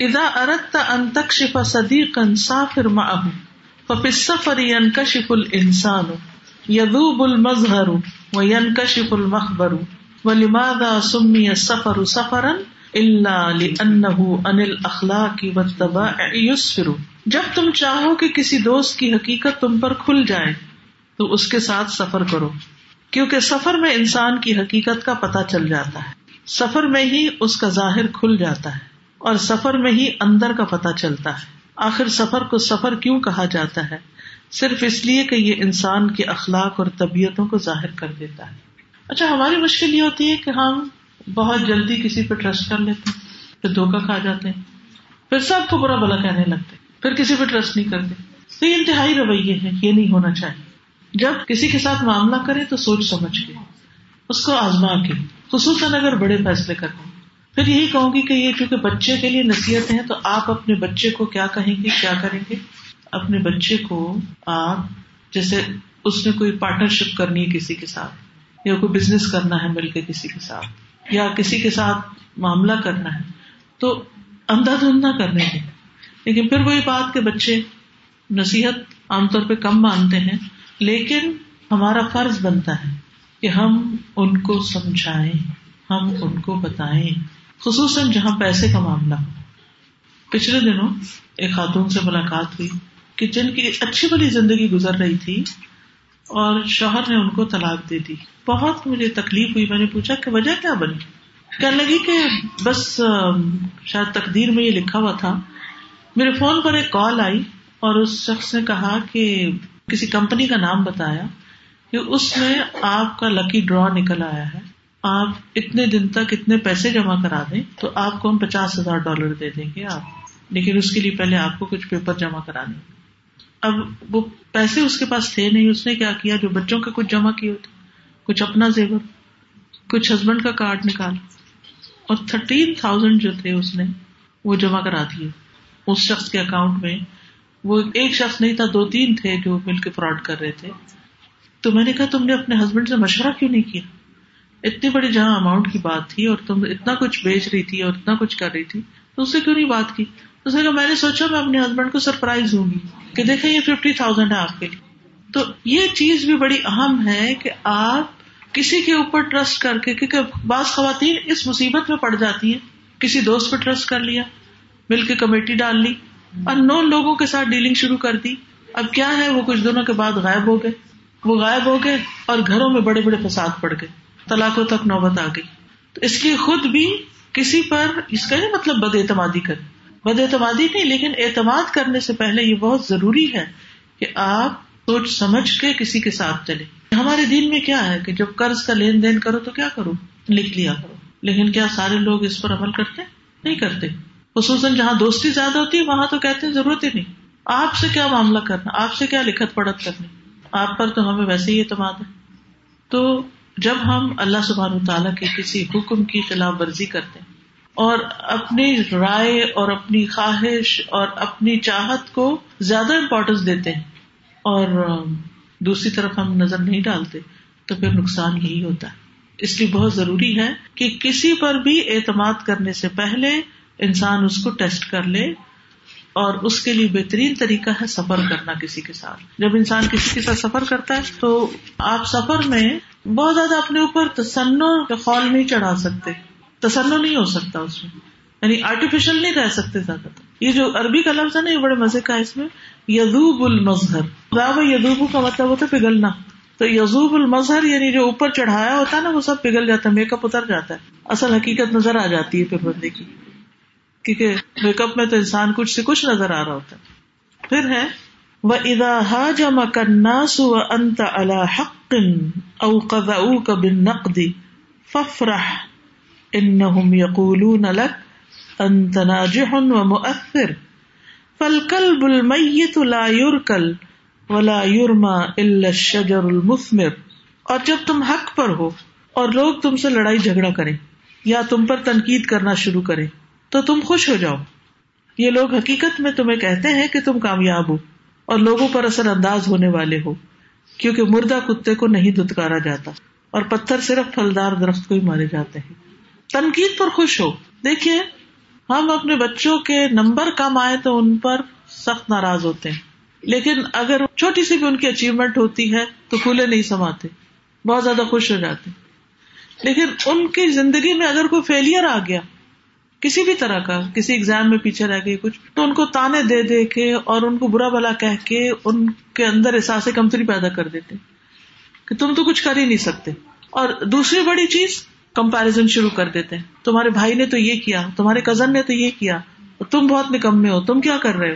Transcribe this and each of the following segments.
ادا ارت ان تکشف صدیقا سافر معه، ففي السفر ينكشف الانسان يذوب المظهر وينكشف المخبر. ولماذا سمي السفر سفرا؟ الا لانه عن الاخلاق والطبائع يسفر. جب تم چاہو کہ کسی دوست کی حقیقت تم پر کھل جائے، تو اس کے ساتھ سفر کرو، کیونکہ سفر میں انسان کی حقیقت کا پتہ چل جاتا ہے۔ سفر میں ہی اس کا ظاہر کھل جاتا ہے۔ اور سفر میں ہی اندر کا پتہ چلتا ہے۔ آخر سفر کو سفر کیوں کہا جاتا ہے؟ صرف اس لیے کہ یہ انسان کے اخلاق اور طبیعتوں کو ظاہر کر دیتا ہے۔ اچھا ہماری مشکل یہ ہوتی ہے کہ ہم بہت جلدی کسی پہ ٹرسٹ کر لیتے ہیں، پھر دھوکا کھا جاتے ہیں، پھر سب کو برا بلا کہنے لگتے پھر کسی پہ ٹرسٹ نہیں کرتے۔ تو یہ انتہائی رویے ہیں، یہ نہیں ہونا چاہیے۔ جب کسی کے ساتھ معاملہ کرے تو سوچ سمجھ کے، اس کو آزما کے، خصوصاً اگر بڑے فیصلے کرتے پھر یہی کہوں گی کہ یہ چونکہ بچے کے لیے نصیحت ہے تو آپ اپنے بچے کو کیا کہیں گے؟ کیا کریں گے؟ اپنے بچے کو آپ جیسے اس نے کوئی پارٹنرشپ کرنی ہے کسی کے ساتھ، یا کوئی بزنس کرنا ہے مل کے کسی کے ساتھ، یا کسی کے ساتھ معاملہ کرنا ہے، تو اندھا دھند نہ کرنے دیں۔ لیکن پھر وہی بات کہ بچے نصیحت عام طور پہ کم مانتے ہیں، لیکن ہمارا فرض بنتا ہے کہ ہم ان کو سمجھائیں، ہم ان کو بتائیں۔ خصوصاً جہاں پیسے کا معاملہ ہو۔ پچھلے دنوں ایک خاتون سے ملاقات ہوئی کہ جن کی اچھی بڑی زندگی گزر رہی تھی اور شوہر نے ان کو طلاق دے دی۔ بہت مجھے تکلیف ہوئی۔ میں نے پوچھا کہ وجہ کیا بنی؟ کہنے لگی کہ بس شاید تقدیر میں یہ لکھا ہوا تھا۔ میرے فون پر ایک کال آئی اور اس شخص نے کہا کہ کسی کمپنی کا نام بتایا کہ اس میں آپ کا لکی ڈرا نکل آیا ہے۔ آپ اتنے دن تک اتنے پیسے جمع کرا دیں تو آپ کو ہم پچاس ہزار ڈالر دے دیں گے آپ۔ لیکن اس کے لیے پہلے آپ کو کچھ پیپر جمع کرانے اب وہ پیسے اس کے پاس تھے نہیں، اس نے کیا کیا؟ جو بچوں کے کچھ جمع کیے ہوتے، کچھ اپنا زیور، کچھ ہسبینڈ کا کارڈ نکالا اور تھرٹین تھاؤزینڈ جو تھے اس نے، وہ جمع کرا دیے۔ اس شخص کے اکاؤنٹ میں وہ ایک شخص نہیں تھا، دو تین تھے جو مل کے فراڈ کر رہے تھے۔ تو میں نے کہا، تم نے اپنے ہسبینڈ سے مشورہ کیوں نہیں کیا؟ اتنی بڑی جہاں اماؤنٹ کی بات تھی اور تم اتنا کچھ بیچ رہی تھی اور اتنا کچھ کر رہی تھی، تو اس سے کیوں نہیں بات کی؟ اس نے کہا، میں نے سوچا میں اپنے ہسبینڈ کو سرپرائز ہوں گی کہ دیکھیں یہ ففٹی تھاؤزینڈ ہے آپ کے لیے۔ تو یہ چیز بھی بڑی اہم ہے کہ آپ کسی کے اوپر ٹرسٹ کر کے، کیونکہ بعض خواتین اس مصیبت میں پڑ جاتی ہیں۔ کسی دوست پہ ٹرسٹ کر لیا، مل کے کمیٹی ڈال لی اور نو لوگوں کے ساتھ ڈیلنگ شروع کر دی۔ اب کیا ہے؟ وہ کچھ دنوں کے بعد غائب ہو گئے۔ وہ غائب ہو گئے اور گھروں میں بڑے بڑے فساد پڑ گئے۔ طلاقوں تک نوبت آ گئی۔ تو اس لیے خود بھی کسی پر اس کا نہیں مطلب بد اعتمادی کر بد اعتمادی نہیں، لیکن اعتماد کرنے سے پہلے یہ بہت ضروری ہے کہ آپ سوچ سمجھ کے کسی کے ساتھ چلے ہمارے دین میں کیا ہے کہ جب قرض کا لین دین کرو تو کیا کرو؟ لکھ لیا کرو۔ لیکن کیا سارے لوگ اس پر عمل کرتے؟ نہیں کرتے۔ خصوصاً جہاں دوستی زیادہ ہوتی ہے، وہاں تو کہتے ہیں ضرورت ہی نہیں۔ آپ سے کیا معاملہ کرنا؟ آپ سے کیا لکھت پڑت کرنی؟ آپ پر تو ہمیں ویسے ہی اعتماد ہے۔ تو جب ہم اللہ سبحان تعالیٰ کے کسی حکم کی خلاف ورزی کرتے ہیں اور اپنی رائے اور اپنی خواہش اور اپنی چاہت کو زیادہ امپورٹینس دیتے ہیں اور دوسری طرف ہم نظر نہیں ڈالتے، تو پھر نقصان یہی ہوتا ہے۔ اس لیے بہت ضروری ہے کہ کسی پر بھی اعتماد کرنے سے پہلے انسان اس کو ٹیسٹ کر لے اور اس کے لیے بہترین طریقہ ہے سفر کرنا کسی کے ساتھ۔ جب انسان کسی کے ساتھ سفر کرتا ہے تو آپ سفر میں بہت زیادہ اپنے اوپر تسنو کا خول نہیں چڑھا سکتے۔ تسنو نہیں ہو سکتا اس میں۔ یعنی آرٹیفیشل نہیں رہ سکتے زیادہ۔ تر یہ جو عربی کا لفظ ہے نا، یہ بڑے مزے کا ہے اس میں۔ یزوب المظہر۔ یدوب کا مطلب ہوتا ہے پگھلنا۔ تو یزوب المظہر یعنی جو اوپر چڑھایا ہوتا ہے نا، وہ سب پگھل جاتا ہے میک اپ اتر جاتا ہے۔ اصل حقیقت نظر آ جاتی ہے پھر بندے کی۔ کیونکہ میک اپ میں تو انسان کچھ سے کچھ نظر آ رہا ہوتا ہے۔ پھر ہے وہ ادا حاج مکناس و انت الحق او قذعوك بالنقد، فافرح انهم يقولون لك انت ناجح ومؤثر. فالكلب الميت لا يركل ولا يرمى الا الشجر المثمر. اور جب تم حق پر ہو اور لوگ تم سے لڑائی جھگڑا کریں، یا تم پر تنقید کرنا شروع کریں، تو تم خوش ہو جاؤ۔ یہ لوگ حقیقت میں تمہیں کہتے ہیں کہ تم کامیاب ہو اور لوگوں پر اثر انداز ہونے والے ہو۔ کیونکہ مردہ کتے کو نہیں دتکارا جاتا اور پتھر صرف پھلدار درخت کو ہی مارے جاتے ہیں۔ تنقید پر خوش ہو۔ دیکھیے، ہم اپنے بچوں کے نمبر کم آئے تو ان پر سخت ناراض ہوتے ہیں۔ لیکن اگر چھوٹی سی بھی ان کی اچیومنٹ ہوتی ہے تو پھولے نہیں سماتے، بہت زیادہ خوش ہو جاتے لیکن ان کی زندگی میں اگر کوئی فیلئر آ گیا کسی بھی طرح کا، کسی ایگزام میں پیچھے رہ گئی، کچھ، تو ان کو تانے دے دے کے اور ان کو برا بلا کہہ کے ان کے اندر احساس کمتری پیدا کر دیتے کہ تم تو کچھ کر ہی نہیں سکتے۔ اور دوسری بڑی چیز کمپیرزن شروع کر دیتے ہیں۔ تمہارے بھائی نے تو یہ کیا، تمہارے کزن نے تو یہ کیا تم بہت نکمے ہو، تم کیا کر رہے ہو؟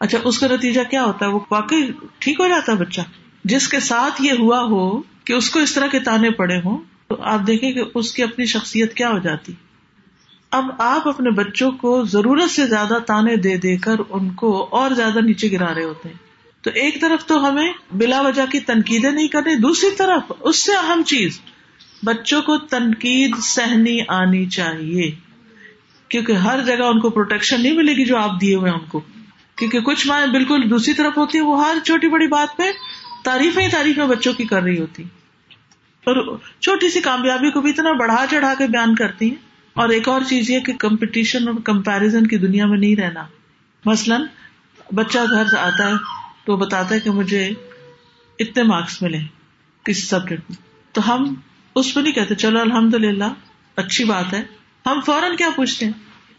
اچھا اس کا نتیجہ کیا ہوتا ہے؟ وہ واقعی ٹھیک ہو جاتا ہے بچہ؟ جس کے ساتھ یہ ہوا ہو کہ اس کو اس طرح کے تانے پڑے ہوں، تو آپ دیکھیں کہ اس کی اپنی شخصیت کیا ہو جاتی۔ اب آپ اپنے بچوں کو ضرورت سے زیادہ تانے دے دے کر ان کو اور زیادہ نیچے گرا رہے ہوتے ہیں۔ تو ایک طرف تو ہمیں بلا وجہ کی تنقیدیں نہیں کرنی، دوسری طرف اس سے اہم چیز، بچوں کو تنقید سہنی آنی چاہیے۔ کیونکہ ہر جگہ ان کو پروٹیکشن نہیں ملے گی جو آپ دیے ہوئے ان کو۔ کیونکہ کچھ مائیں بالکل دوسری طرف ہوتی ہیں، وہ ہر چھوٹی بڑی بات پہ تعریفیں ہی تعریفیں بچوں کی کر رہی ہوتی۔ اور چھوٹی سی کامیابی کو بھی اتنا بڑھا چڑھا کے بیان کرتی ہیں۔ اور ایک اور چیز یہ کہ کمپٹیشن اور کمپیرزن کی دنیا میں نہیں رہنا۔ مثلاً بچہ گھر سے آتا ہے تو بتاتا ہے کہ مجھے اتنے مارکس ملے کسی سبجیکٹ میں۔ تو ہم اس پہ نہیں کہتے، چلو الحمد للہ اچھی بات ہے۔ ہم فوراً کیا پوچھتے ہیں؟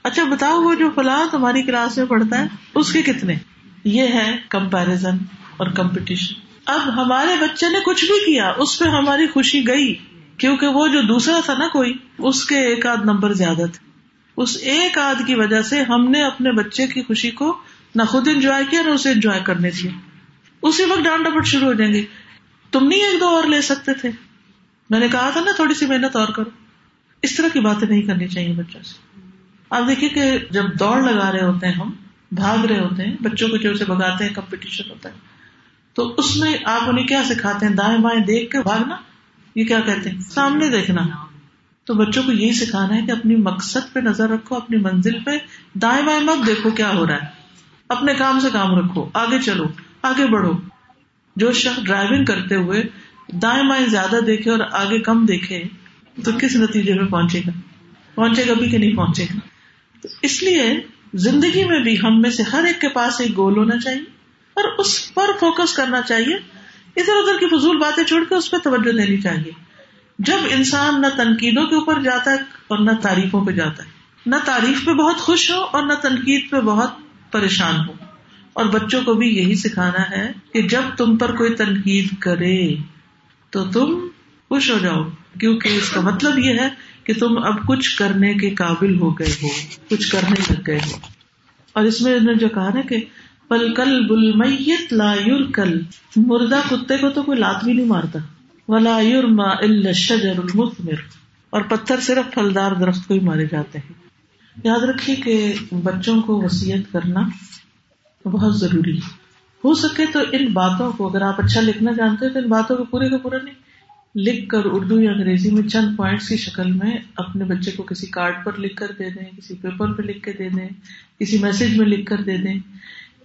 اچھا بتاؤ وہ جو فلاں تمہاری کلاس میں پڑھتا ہے، اس کے کتنے؟ یہ ہے کمپیرزن اور کمپٹیشن اب ہمارے بچے نے کچھ بھی کیا، اس پہ ہماری خوشی گئی۔ کیونکہ وہ جو دوسرا تھا نا کوئی، اس کے ایک آدھ نمبر زیادہ تھے۔ اس ایک آدھ کی وجہ سے ہم نے اپنے بچے کی خوشی کو نہ خود انجوائے کیا، نہ اسے انجوائے کرنے دیا۔ اسی وقت ڈانٹ ڈپٹ شروع ہو جائیں گے۔ تم نہیں ایک دو اور لے سکتے تھے۔ میں نے کہا تھا نا، تھوڑی سی محنت اور کرو۔ اس طرح کی باتیں نہیں کرنی چاہیے بچوں سے۔ آپ دیکھیے کہ جب دوڑ لگا رہے ہوتے ہیں ہم، بھاگ رہے ہوتے ہیں، بچوں کو جو اسے بگاتے ہیں کمپٹیشن ہوتا ہے۔ تو اس میں آپ انہیں کیا سکھاتے ہیں؟ دائیں بائیں دیکھ کے بھاگنا۔ یہ کیا کہتے ہیں؟ سامنے دیکھنا۔ تو بچوں کو یہی سکھانا ہے کہ اپنی مقصد پہ نظر رکھو، اپنی منزل پہ۔ دائیں بائیں مت دیکھو کیا ہو رہا ہے۔ اپنے کام سے کام رکھو، آگے چلو، آگے بڑھو۔ جو شخص ڈرائیونگ کرتے ہوئے دائیں بائیں زیادہ دیکھے اور آگے کم دیکھے، تو کس نتیجے میں پہنچے گا؟ پہنچے گا بھی کہ نہیں پہنچے گا؟ تو اس لیے زندگی میں بھی ہم میں سے ہر ایک کے پاس ایک گول ہونا چاہیے اور اس پر فوکس کرنا چاہیے۔ ادھر ادھر کی فضول باتیں چھوڑ کے اس پہ توجہ دینی چاہیے۔ جب انسان نہ تنقیدوں کے اوپر جاتا ہے اور نہ تعریفوں پہ جاتا ہے۔ نہ تعریف پہ بہت خوش ہو اور نہ تنقید پہ بہت پریشان ہو۔ اور بچوں کو بھی یہی سکھانا ہے کہ جب تم پر کوئی تنقید کرے تو تم خوش ہو جاؤ۔ کیونکہ اس کا مطلب یہ ہے کہ تم اب کچھ کرنے کے قابل ہو گئے ہو، کچھ کرنے لگ گئے ہو۔ اور اس میں جو کہا نا کہ پل کل بل میت لا یور کل۔ مردہ کتے کو تو کوئی لات بھی نہیں مارتا۔ ولا یورما الشجر المثمر۔ اور پتھر صرف پھلدار درخت کو ہی مارے جاتے ہیں۔ یاد رکھیے کہ بچوں کو وسیعت کرنا بہت ضروری ہے۔ ہو سکے تو ان باتوں کو اگر آپ اچھا لکھنا جانتے ہیں تو ان باتوں کو پورے کا پورا نہیں۔ لکھ کر اردو یا انگریزی میں چند پوائنٹس کی شکل میں اپنے بچے کو کسی کارڈ پر لکھ کر دے دیں، کسی پیپر پہ لکھ کے دے دیں، کسی میسج میں لکھ کر دے دیں۔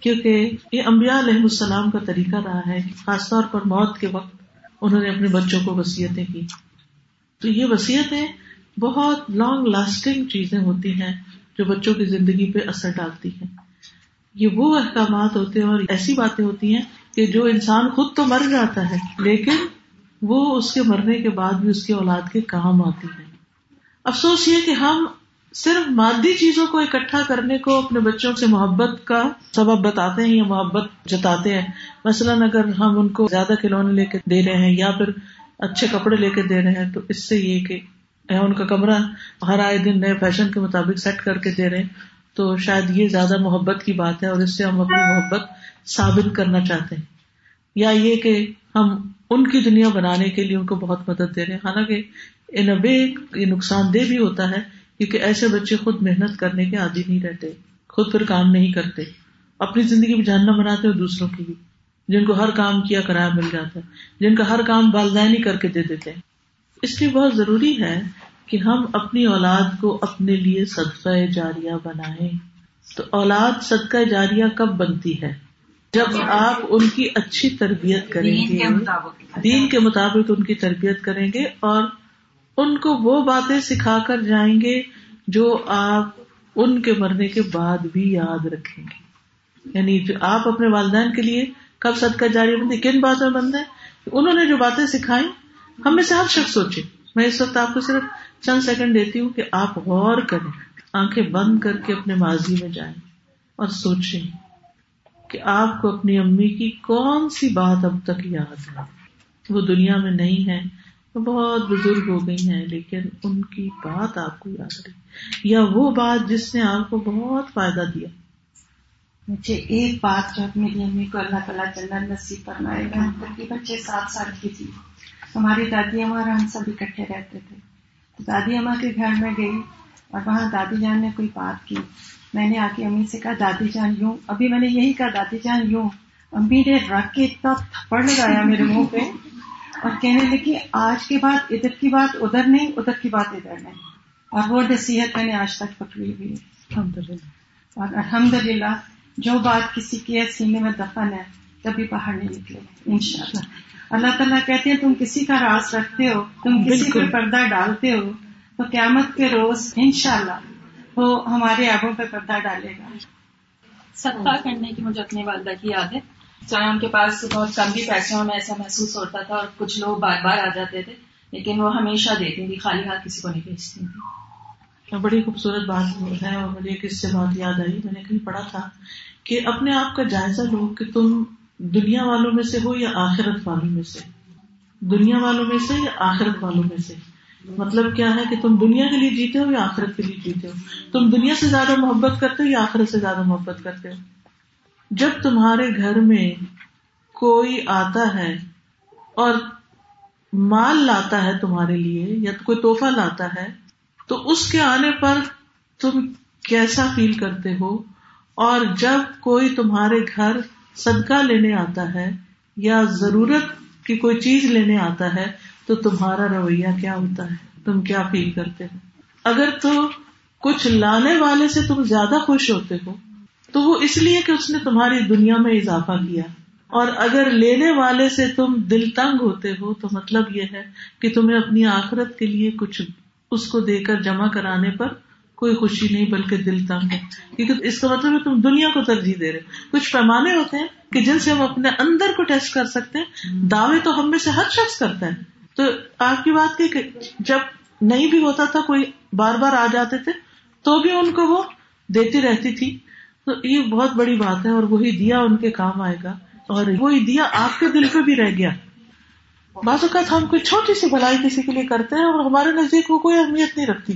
کیونکہ یہ امبیا علیہ السلام کا طریقہ رہا ہے، خاص طور پر موت کے وقت انہوں نے اپنے بچوں کو وسیعتیں کی۔ تو یہ وسیعتیں بہت لانگ لاسٹنگ چیزیں ہوتی ہیں جو بچوں کی زندگی پہ اثر ڈالتی ہیں۔ یہ وہ احکامات ہوتے ہیں اور ایسی باتیں ہوتی ہیں کہ جو انسان خود تو مر جاتا ہے، لیکن وہ اس کے مرنے کے بعد بھی اس کی اولاد کے کام آتی ہے افسوس یہ کہ ہم صرف مادی چیزوں کو اکٹھا کرنے کو اپنے بچوں سے محبت کا سبب بتاتے ہیں یا محبت جتاتے ہیں۔ مثلاً اگر ہم ان کو زیادہ کھلونے لے کے دے رہے ہیں یا پھر اچھے کپڑے لے کے دے رہے ہیں تو اس سے یہ کہ ان کا کمرہ ہر آئے دن نئے فیشن کے مطابق سیٹ کر کے دے رہے ہیں تو شاید یہ زیادہ محبت کی بات ہے اور اس سے ہم اپنی محبت ثابت کرنا چاہتے ہیں۔ یا یہ کہ ہم ان کی دنیا بنانے کے لیے ان کو بہت مدد دے رہے ہیں۔ حالانکہ ان ابے یہ نقصان دہ بھی ہوتا ہے کیونکہ ایسے بچے خود محنت کرنے کے عادی نہیں رہتے خود پھر کام نہیں کرتے۔ اپنی زندگی بھی جاننا بناتے اور دوسروں کی بھی۔ جن کو ہر کام کیا کرایہ مل جاتا ہے جن کا ہر کام والدین ہی کر کے دے دیتے ہیں۔ اس لیے بہت ضروری ہے کہ ہم اپنی اولاد کو اپنے لیے صدقہ جاریہ بنائیں۔ تو اولاد صدقہ جاریہ کب بنتی ہے؟ جب آپ ان کی اچھی تربیت کریں گے دین کے مطابق ان کی تربیت کریں گے اور ان کو وہ باتیں سکھا کر جائیں گے جو آپ ان کے مرنے کے بعد بھی یاد رکھیں گے۔ یعنی جو آپ اپنے والدین کے لیے کب صدقہ جاری بندے کن باتوں میں بند ہے؟ انہوں نے جو باتیں سکھائی ہم میں سے ہر شخص سوچے۔ میں اس وقت آپ کو صرف چند سیکنڈ دیتی ہوں کہ آپ غور کریں، آنکھیں بند کر کے اپنے ماضی میں جائیں اور سوچیں کہ آپ کو اپنی امی کی کون سی بات اب تک یاد ہے۔ وہ دنیا میں نہیں ہے بہت بزرگ ہو گئی ہیں، لیکن ان کی بات آپ کو یاد رہی یا وہ بات جس نے آپ کو بہت فائدہ دیا۔ مجھے ایک بات جو میری امی کو اللہ تعالیٰ جنت نصیب فرمائے گا۔ تقریباً چھ سات سال کی تھی ہماری دادی ہمارا ہم سب اکٹھے رہتے تھے۔ تو دادی اما کے گھر میں گئی اور وہاں دادی جان نے کوئی بات کی۔ میں نے آ کے امی سے کہا، دادی جان یوں۔ ابھی میں نے یہی کہا، دادی جان یوں۔ امی نے رکھ کے اتنا تھپڑ لگایا میرے منہ پہ۔ اور کہنے لگی آج کے بعد ادھر کی بات ادھر نہیں ادھر کی بات ادھر نہیں۔ اور وہ نصیحت میں نے آج تک پکڑی ہوئی الحمد للہ اور الحمد للہ جو بات کسی کی سینے میں دفن ہے کبھی باہر نہیں نکلے ان شاء اللہ اللہ تعالیٰ کہتے ہیں تم کسی کا راز رکھتے ہو تم کسی کو پردہ ڈالتے ہو تو قیامت کے روز ان شاء اللہ وہ ہمارے آبوں پہ پردہ ڈالے گا۔ صدقہ کرنے کی مجھے اپنی والدہ کی یاد ہے۔ چاہے ان کے پاس بہت کم بھی پیسے میں ایسا محسوس ہوتا تھا اور کچھ لوگ بار بار آ جاتے تھے، لیکن وہ ہمیشہ دیتی تھی خالی ہاتھ کسی کو نہیں بھیجتی تھی بڑی خوبصورت بات ہے اور مجھے کس سے بات یاد آئی۔ میں نے کہیں پڑھا تھا کہ اپنے آپ کا جائزہ لو کہ تم دنیا والوں میں سے ہو یا آخرت والوں میں سے۔ دنیا والوں میں سے یا آخرت والوں میں سے۔ مطلب کیا ہے کہ تم دنیا کے لیے جیتے ہو یا آخرت کے لیے جیتے ہو؟ تم دنیا سے زیادہ محبت کرتے ہو یا آخرت سے زیادہ محبت کرتے ہو؟ جب تمہارے گھر میں کوئی آتا ہے اور مال لاتا ہے تمہارے لیے یا کوئی توحفہ لاتا ہے، تو اس کے آنے پر تم کیسا فیل کرتے ہو؟ اور جب کوئی تمہارے گھر صدقہ لینے آتا ہے یا ضرورت کی کوئی چیز لینے آتا ہے، تو تمہارا رویہ کیا ہوتا ہے؟ تم کیا فیل کرتے ہو؟ اگر تو کچھ لانے والے سے تم زیادہ خوش ہوتے ہو تو وہ اس لیے کہ اس نے تمہاری دنیا میں اضافہ کیا۔ اور اگر لینے والے سے تم دل تنگ ہوتے ہو تو مطلب یہ ہے کہ تمہیں اپنی آخرت کے لیے کچھ اس کو دے کر جمع کرانے پر کوئی خوشی نہیں، بلکہ دل تنگ ہے۔ کیونکہ اس کا مطلب ہے تم دنیا کو ترجیح دے رہے کچھ پیمانے ہوتے ہیں کہ جن سے ہم اپنے اندر کو ٹیسٹ کر سکتے ہیں، دعوے تو ہم میں سے ہر شخص کرتا ہے۔ تو آپ کی بات کہ جب نہیں بھی ہوتا تھا، کوئی بار بار آ جاتے تھے، تو بھی ان کو وہ دیتی رہتی تھی۔ تو یہ بہت بڑی بات ہے اور وہی دیا ان کے کام آئے گا اور وہی دیا آپ کے دل پہ بھی رہ گیا۔ بعض اوقات ہم کوئی چھوٹی سی بھلائی کسی کے لیے کرتے ہیں اور ہمارے نزدیک وہ کوئی اہمیت نہیں رکھتی،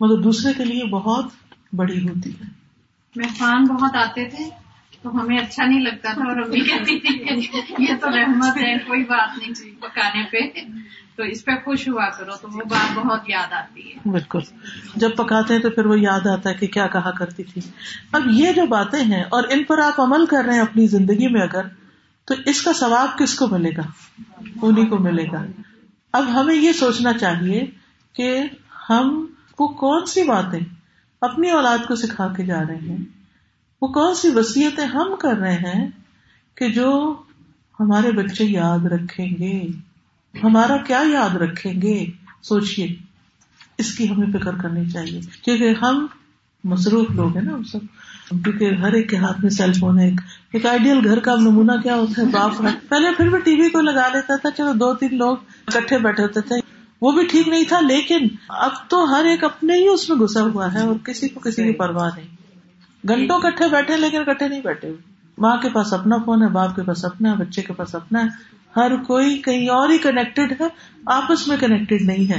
مگر دوسرے کے لیے بہت بڑی ہوتی ہے۔ مہمان بہت آتے تھے تو ہمیں اچھا نہیں لگتا تھا اور امی کہتی تھی یہ تو رحمت ہے، کوئی بات نہیں، پکانے پہ۔ تو اس پہ خوش ہوا کرو تو وہ بات بہت یاد آتی ہے۔ بالکل۔ جب پکاتے ہیں تو پھر وہ یاد آتا ہے کہ کیا کہا کرتی تھی۔ اب یہ جو باتیں ہیں اور ان پر آپ عمل کر رہے ہیں اپنی زندگی میں اگر، تو اس کا ثواب کس کو ملے گا؟ انہیں کو ملے گا۔ اب ہمیں یہ سوچنا چاہیے کہ ہم، وہ کون سی باتیں اپنی اولاد کو سکھا کے جا رہے ہیں؟ وہ کون سی وسیعتیں ہم کر رہے ہیں کہ جو ہمارے بچے یاد رکھیں گے؟ ہمارا کیا یاد رکھیں گے؟ سوچیے اس کی ہمیں فکر کرنی چاہیے۔ کیونکہ ہم مصروف لوگ ہیں نا ہم سب۔ کیونکہ ہر ایک کے ہاتھ میں سیل فون ہے۔ ایک آئیڈیل گھر کا نمونہ کیا ہوتا ہے؟ باپ ہے پہلے پھر بھی ٹی وی کو لگا لیتا تھا۔ چلو دو تین لوگ اکٹھے بیٹھے ہوتے تھے۔ وہ بھی ٹھیک نہیں تھا، لیکن اب تو ہر ایک اپنے ہی اس میں گھسا ہوا ہے اور کسی کو کسی کی پرواہ نہیں۔ گھنٹوں کٹھے بیٹھے لیکن کٹھے نہیں بیٹھے۔ ہوئے ماں کے پاس اپنا فون ہے، باپ کے پاس اپنا ہے، بچے کے پاس اپنا ہے۔ ہر کوئی کہیں اور ہی کنیکٹڈ ہے، آپس میں کنیکٹڈ نہیں ہے۔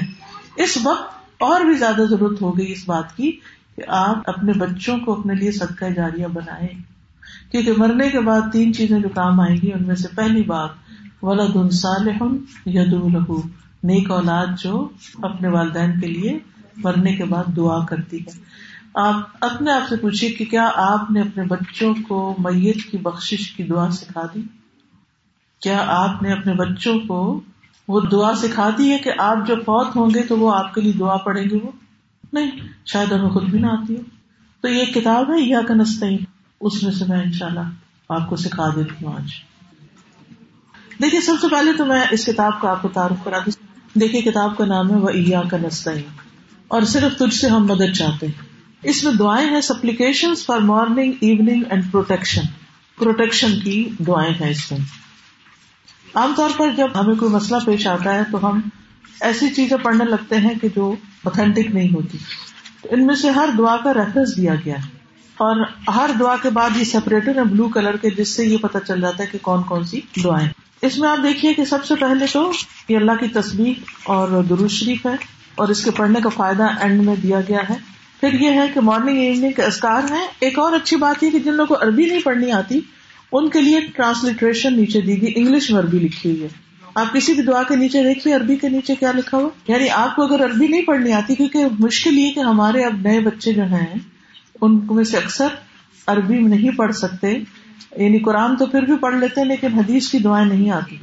اس وقت اور بھی زیادہ ضرورت ہو گئی اس بات کی کہ آپ اپنے بچوں کو اپنے لیے صدقہ جاریہ بنائے کیونکہ مرنے کے بعد تین چیزیں جو کام آئیں گی، ان میں سے پہلی بات ولاد صالح ید لہو۔ نیک اولاد جو اپنے والدین کے لیے مرنے کے بعد دعا کرتی ہے۔ آپ اپنے آپ سے پوچھیے کہ کیا آپ نے اپنے بچوں کو میت کی بخش کی دعا سکھا دی؟ کیا آپ نے اپنے بچوں کو وہ دعا سکھا دی ہے کہ آپ جب فوت ہوں گے تو وہ آپ کے لیے دعا پڑھیں گے وہ؟ نہیں، شاید ہمیں خود بھی نہ آتی ہو۔ تو یہ کتاب ہے یا کا اس میں سے میں ان شاء اللہ آپ کو سکھا دیتی ہوں آج۔ دیکھیے، سب سے پہلے تو میں اس کتاب کو آپ کو تعارف کرا دوں دیکھیے، کتاب کا نام ہے وہ کا نسطین اور صرف تجھ سے ہم مدد چاہتے ہیں۔ اس میں دعائیں ہیں supplication for morning evening and protection protection کی دعائیں ہیں اس میں۔ عام طور پر جب ہمیں کوئی مسئلہ پیش آتا ہے تو ہم ایسی چیزیں پڑھنے لگتے ہیں کہ جو اوتھینٹک نہیں ہوتی۔ ان میں سے ہر دعا کا ریفرنس دیا گیا ہے۔ اور ہر دعا کے بعد یہ سیپریٹر ہے بلو کلر کے، جس سے یہ پتا چل جاتا ہے کہ کون کون سی دعائیں اس میں آپ دیکھیے کہ سب سے پہلے تو یہ اللہ کی تصویر اور درست شریف ہے اور اس کے پڑھنے کا فائدہ اینڈ میں دیا گیا ہے۔ پھر یہ ہے کہ مارننگ ایوننگ کے اسکار ہیں۔ ایک اور اچھی بات یہ کہ جن لوگوں کو عربی نہیں پڑھنی آتی ان کے لیے ٹرانسلیٹریشن نیچے دی گئی انگلش میں عربی لکھی ہوئی ہے۔ آپ کسی بھی دعا کے نیچے دیکھیے عربی کے نیچے کیا لکھا ہوا؟ یعنی آپ کو اگر عربی نہیں پڑھنی آتی، کیونکہ مشکل یہ کہ ہمارے اب نئے بچے جو ہیں، ان میں سے اکثر عربی میں نہیں پڑھ سکتے۔ یعنی قرآن تو پھر بھی پڑھ لیتے ہیں، لیکن حدیث کی دعائیں نہیں آتی۔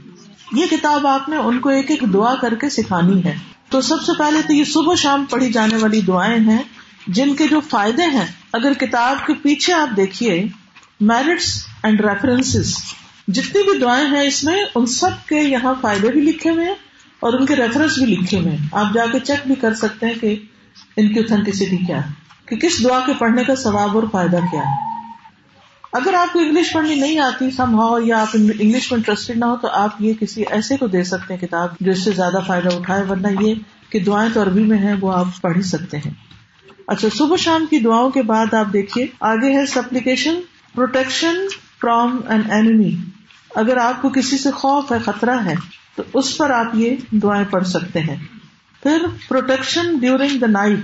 یہ کتاب آپ نے ان کو ایک ایک دعا کر کے سکھانی ہے۔ تو سب سے پہلے تو یہ صبح شام پڑھی جانے والی دعائیں ہیں، جن کے جو فائدے ہیں۔ اگر کتاب کے پیچھے آپ دیکھیے میرٹس اینڈ ریفرنس جتنی بھی دعائیں ہیں اس میں، ان سب کے یہاں فائدے بھی لکھے ہوئے ہیں اور ان کے ریفرنس بھی لکھے ہوئے ہیں۔ آپ جا کے چیک بھی کر سکتے ہیں کہ ان کی اوتھینٹسٹی کیا ہے۔ کہ کس دعا کے پڑھنے کا ثواب اور فائدہ کیا ہے۔ اگر آپ کو انگلش پڑھنی نہیں آتی سم ہاؤ یا آپ انگلش میں انٹرسٹیڈ نہ ہو، تو آپ یہ کسی ایسے کو دے سکتے ہیں کتاب جو اس سے زیادہ فائدہ اٹھائے، ورنہ یہ کہ دعائیں تو عربی میں ہیں، وہ آپ پڑھ ہی سکتے ہیں۔ اچھا صبح شام کی دعاؤں کے بعد آپ دیکھیے، آگے ہے supplication protection from an enemy اگر آپ کو کسی سے خوف ہے، خطرہ ہے، تو اس پر آپ یہ دعائیں پڑھ سکتے ہیں۔ پھر پروٹیکشن ڈیورنگ دا نائٹ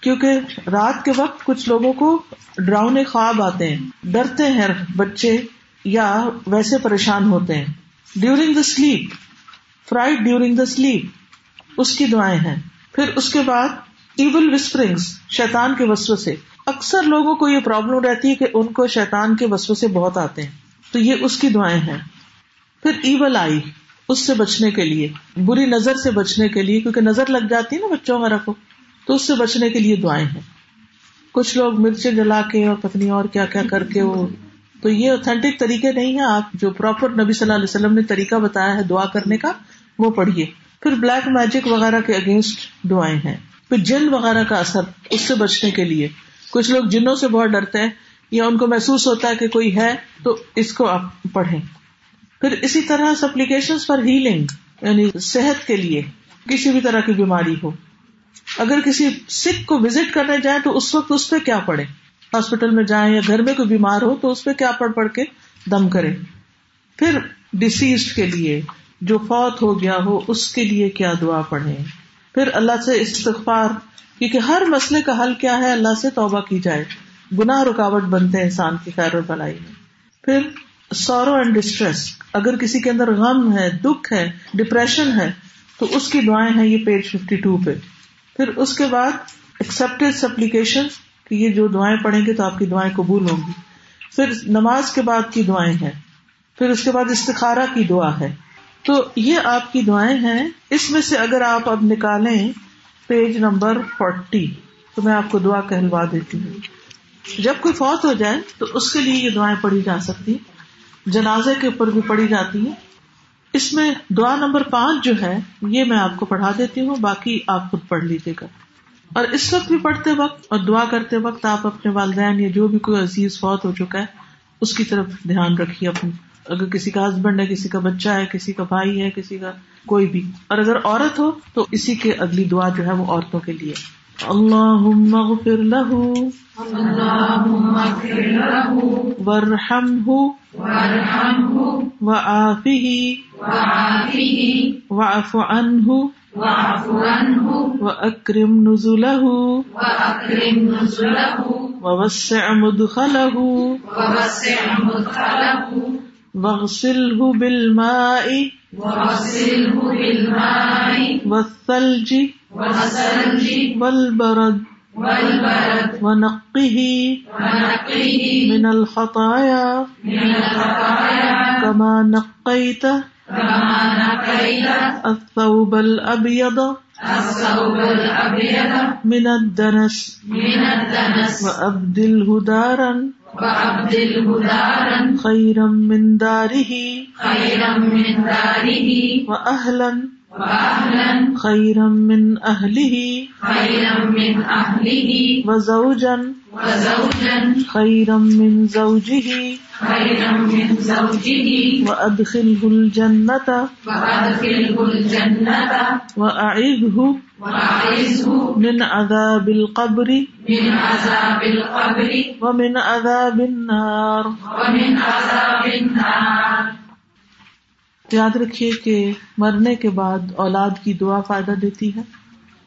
کیونکہ رات کے وقت کچھ لوگوں کو ڈراؤنے خواب آتے ہیں۔ ڈرتے ہیں بچے یا ویسے پریشان ہوتے ہیں۔ During the sleep fright during the sleep اس کی دعائیں ہیں۔ پھر اس کے بعد ایون وسپرنگس شیتان کے وسو سے اکثر لوگوں کو یہ پرابلم رہتی ہے کہ ان کو شیتان کے وسو سے بہت آتے ہیں۔ تو یہ اس کی دعائیں ہیں۔ پھر ایون آئی اس سے بچنے کے لیے۔ بری نظر سے بچنے کے لیے، کیونکہ نظر لگ جاتی ہے نا بچوں وغیرہ کو تو اس سے بچنے کے لیے دعائیں ہیں۔ کچھ لوگ مرچیں جلا کے اور پتنی اور کیا کیا کر کے وہ۔ تو یہ اوتھینٹک طریقے نہیں ہے آپ جو پراپر نبی صلی اللہ علیہ وسلم نے طریقہ بتایا ہے دعا کرنے کا، وہ پڑھیے۔ پھر بلیک میجک وغیرہ کے اگینسٹ دعائیں ہیں۔ پھر جن وغیرہ کا اثر، اس سے بچنے کے لیے۔ کچھ لوگ جنوں سے بہت ڈرتے ہیں یا ان کو محسوس ہوتا ہے کہ کوئی ہے تو اس کو آپ پڑھیں۔ پھر اسی طرح سپلیکیشن فار ہیلنگ یعنی صحت کے لیے کسی بھی طرح کی بیماری ہو۔ اگر کسی سکھ کو وزٹ کرنے جائیں تو اس وقت اس پہ کیا پڑھے ہاسپٹل میں جائیں یا گھر میں کوئی بیمار ہو تو اس پہ کیا پڑھ پڑھ کے دم کرے پھر ڈسیزڈ کے لیے جو فوت ہو گیا ہو اس کے لیے کیا دعا پڑھے پھر اللہ سے استغفار کیونکہ ہر مسئلے کا حل کیا ہے؟ اللہ سے توبہ کی جائے۔ گناہ رکاوٹ بنتے ہیں انسان کی خیر اور بلائی میں۔ پھر سورو اینڈ ڈسٹریس۔ اگر کسی کے اندر غم ہے، دکھ ہے، ڈپریشن ہے، تو اس کی دعائیں ہیں یہ پیج ففٹی ٹو پہ۔ پھر اس کے بعد ایکسپٹ سپلیکیشن کہ یہ جو دعائیں پڑھیں گے تو آپ کی دعائیں قبول ہوں گی۔ پھر نماز کے بعد کی دعائیں ہیں۔ پھر اس کے بعد استخارا کی دعا ہے۔ تو یہ آپ کی دعائیں ہیں۔ اس میں سے اگر آپ اب نکالیں پیج نمبر فورٹی تو میں آپ کو دعا کہلوا دیتی ہوں۔ جب کوئی فوت ہو جائے تو اس کے لیے یہ دعائیں پڑھی جا سکتی جنازے کے اوپر بھی پڑھی جاتی ہیں۔ اس میں دعا نمبر پانچ جو ہے، یہ میں آپ کو پڑھا دیتی ہوں، باقی آپ خود پڑھ لیجیے گا۔ اور اس وقت بھی پڑھتے وقت اور دعا کرتے وقت آپ اپنے والدین یا جو بھی کوئی عزیز فوت ہو چکا ہے، اس کی طرف دھیان رکھیے اپنی اگر کسی کا ہسبینڈ ہے کسی کا بچہ ہے کسی کا بھائی ہے کسی کا کوئی بھی۔ اور اگر عورت ہو تو اسی کے اگلی دعا جو ہے وہ عورتوں کے لیے۔ اللہ ورحم و آفی واف عنه وأكرم نزله ووسع مدخله واغسله بالماء والثلج والبرد ونقه من الخطايا كما نقيت الثوب الأبيض من الدنس وأبدله دارا خيرا من داره وأهلا وأهلا خيرا من أهله خيرا من أهله وزوجا وزوجا خيرا من زوجه خيرا من زوجه وأدخله الجنة وأدخله الجنة وأعزه من عذاب القبر من عذاب القبر ومن عذاب النار. ومن عذاب النار یاد رکھیے کہ مرنے کے بعد اولاد کی دعا فائدہ دیتی ہے۔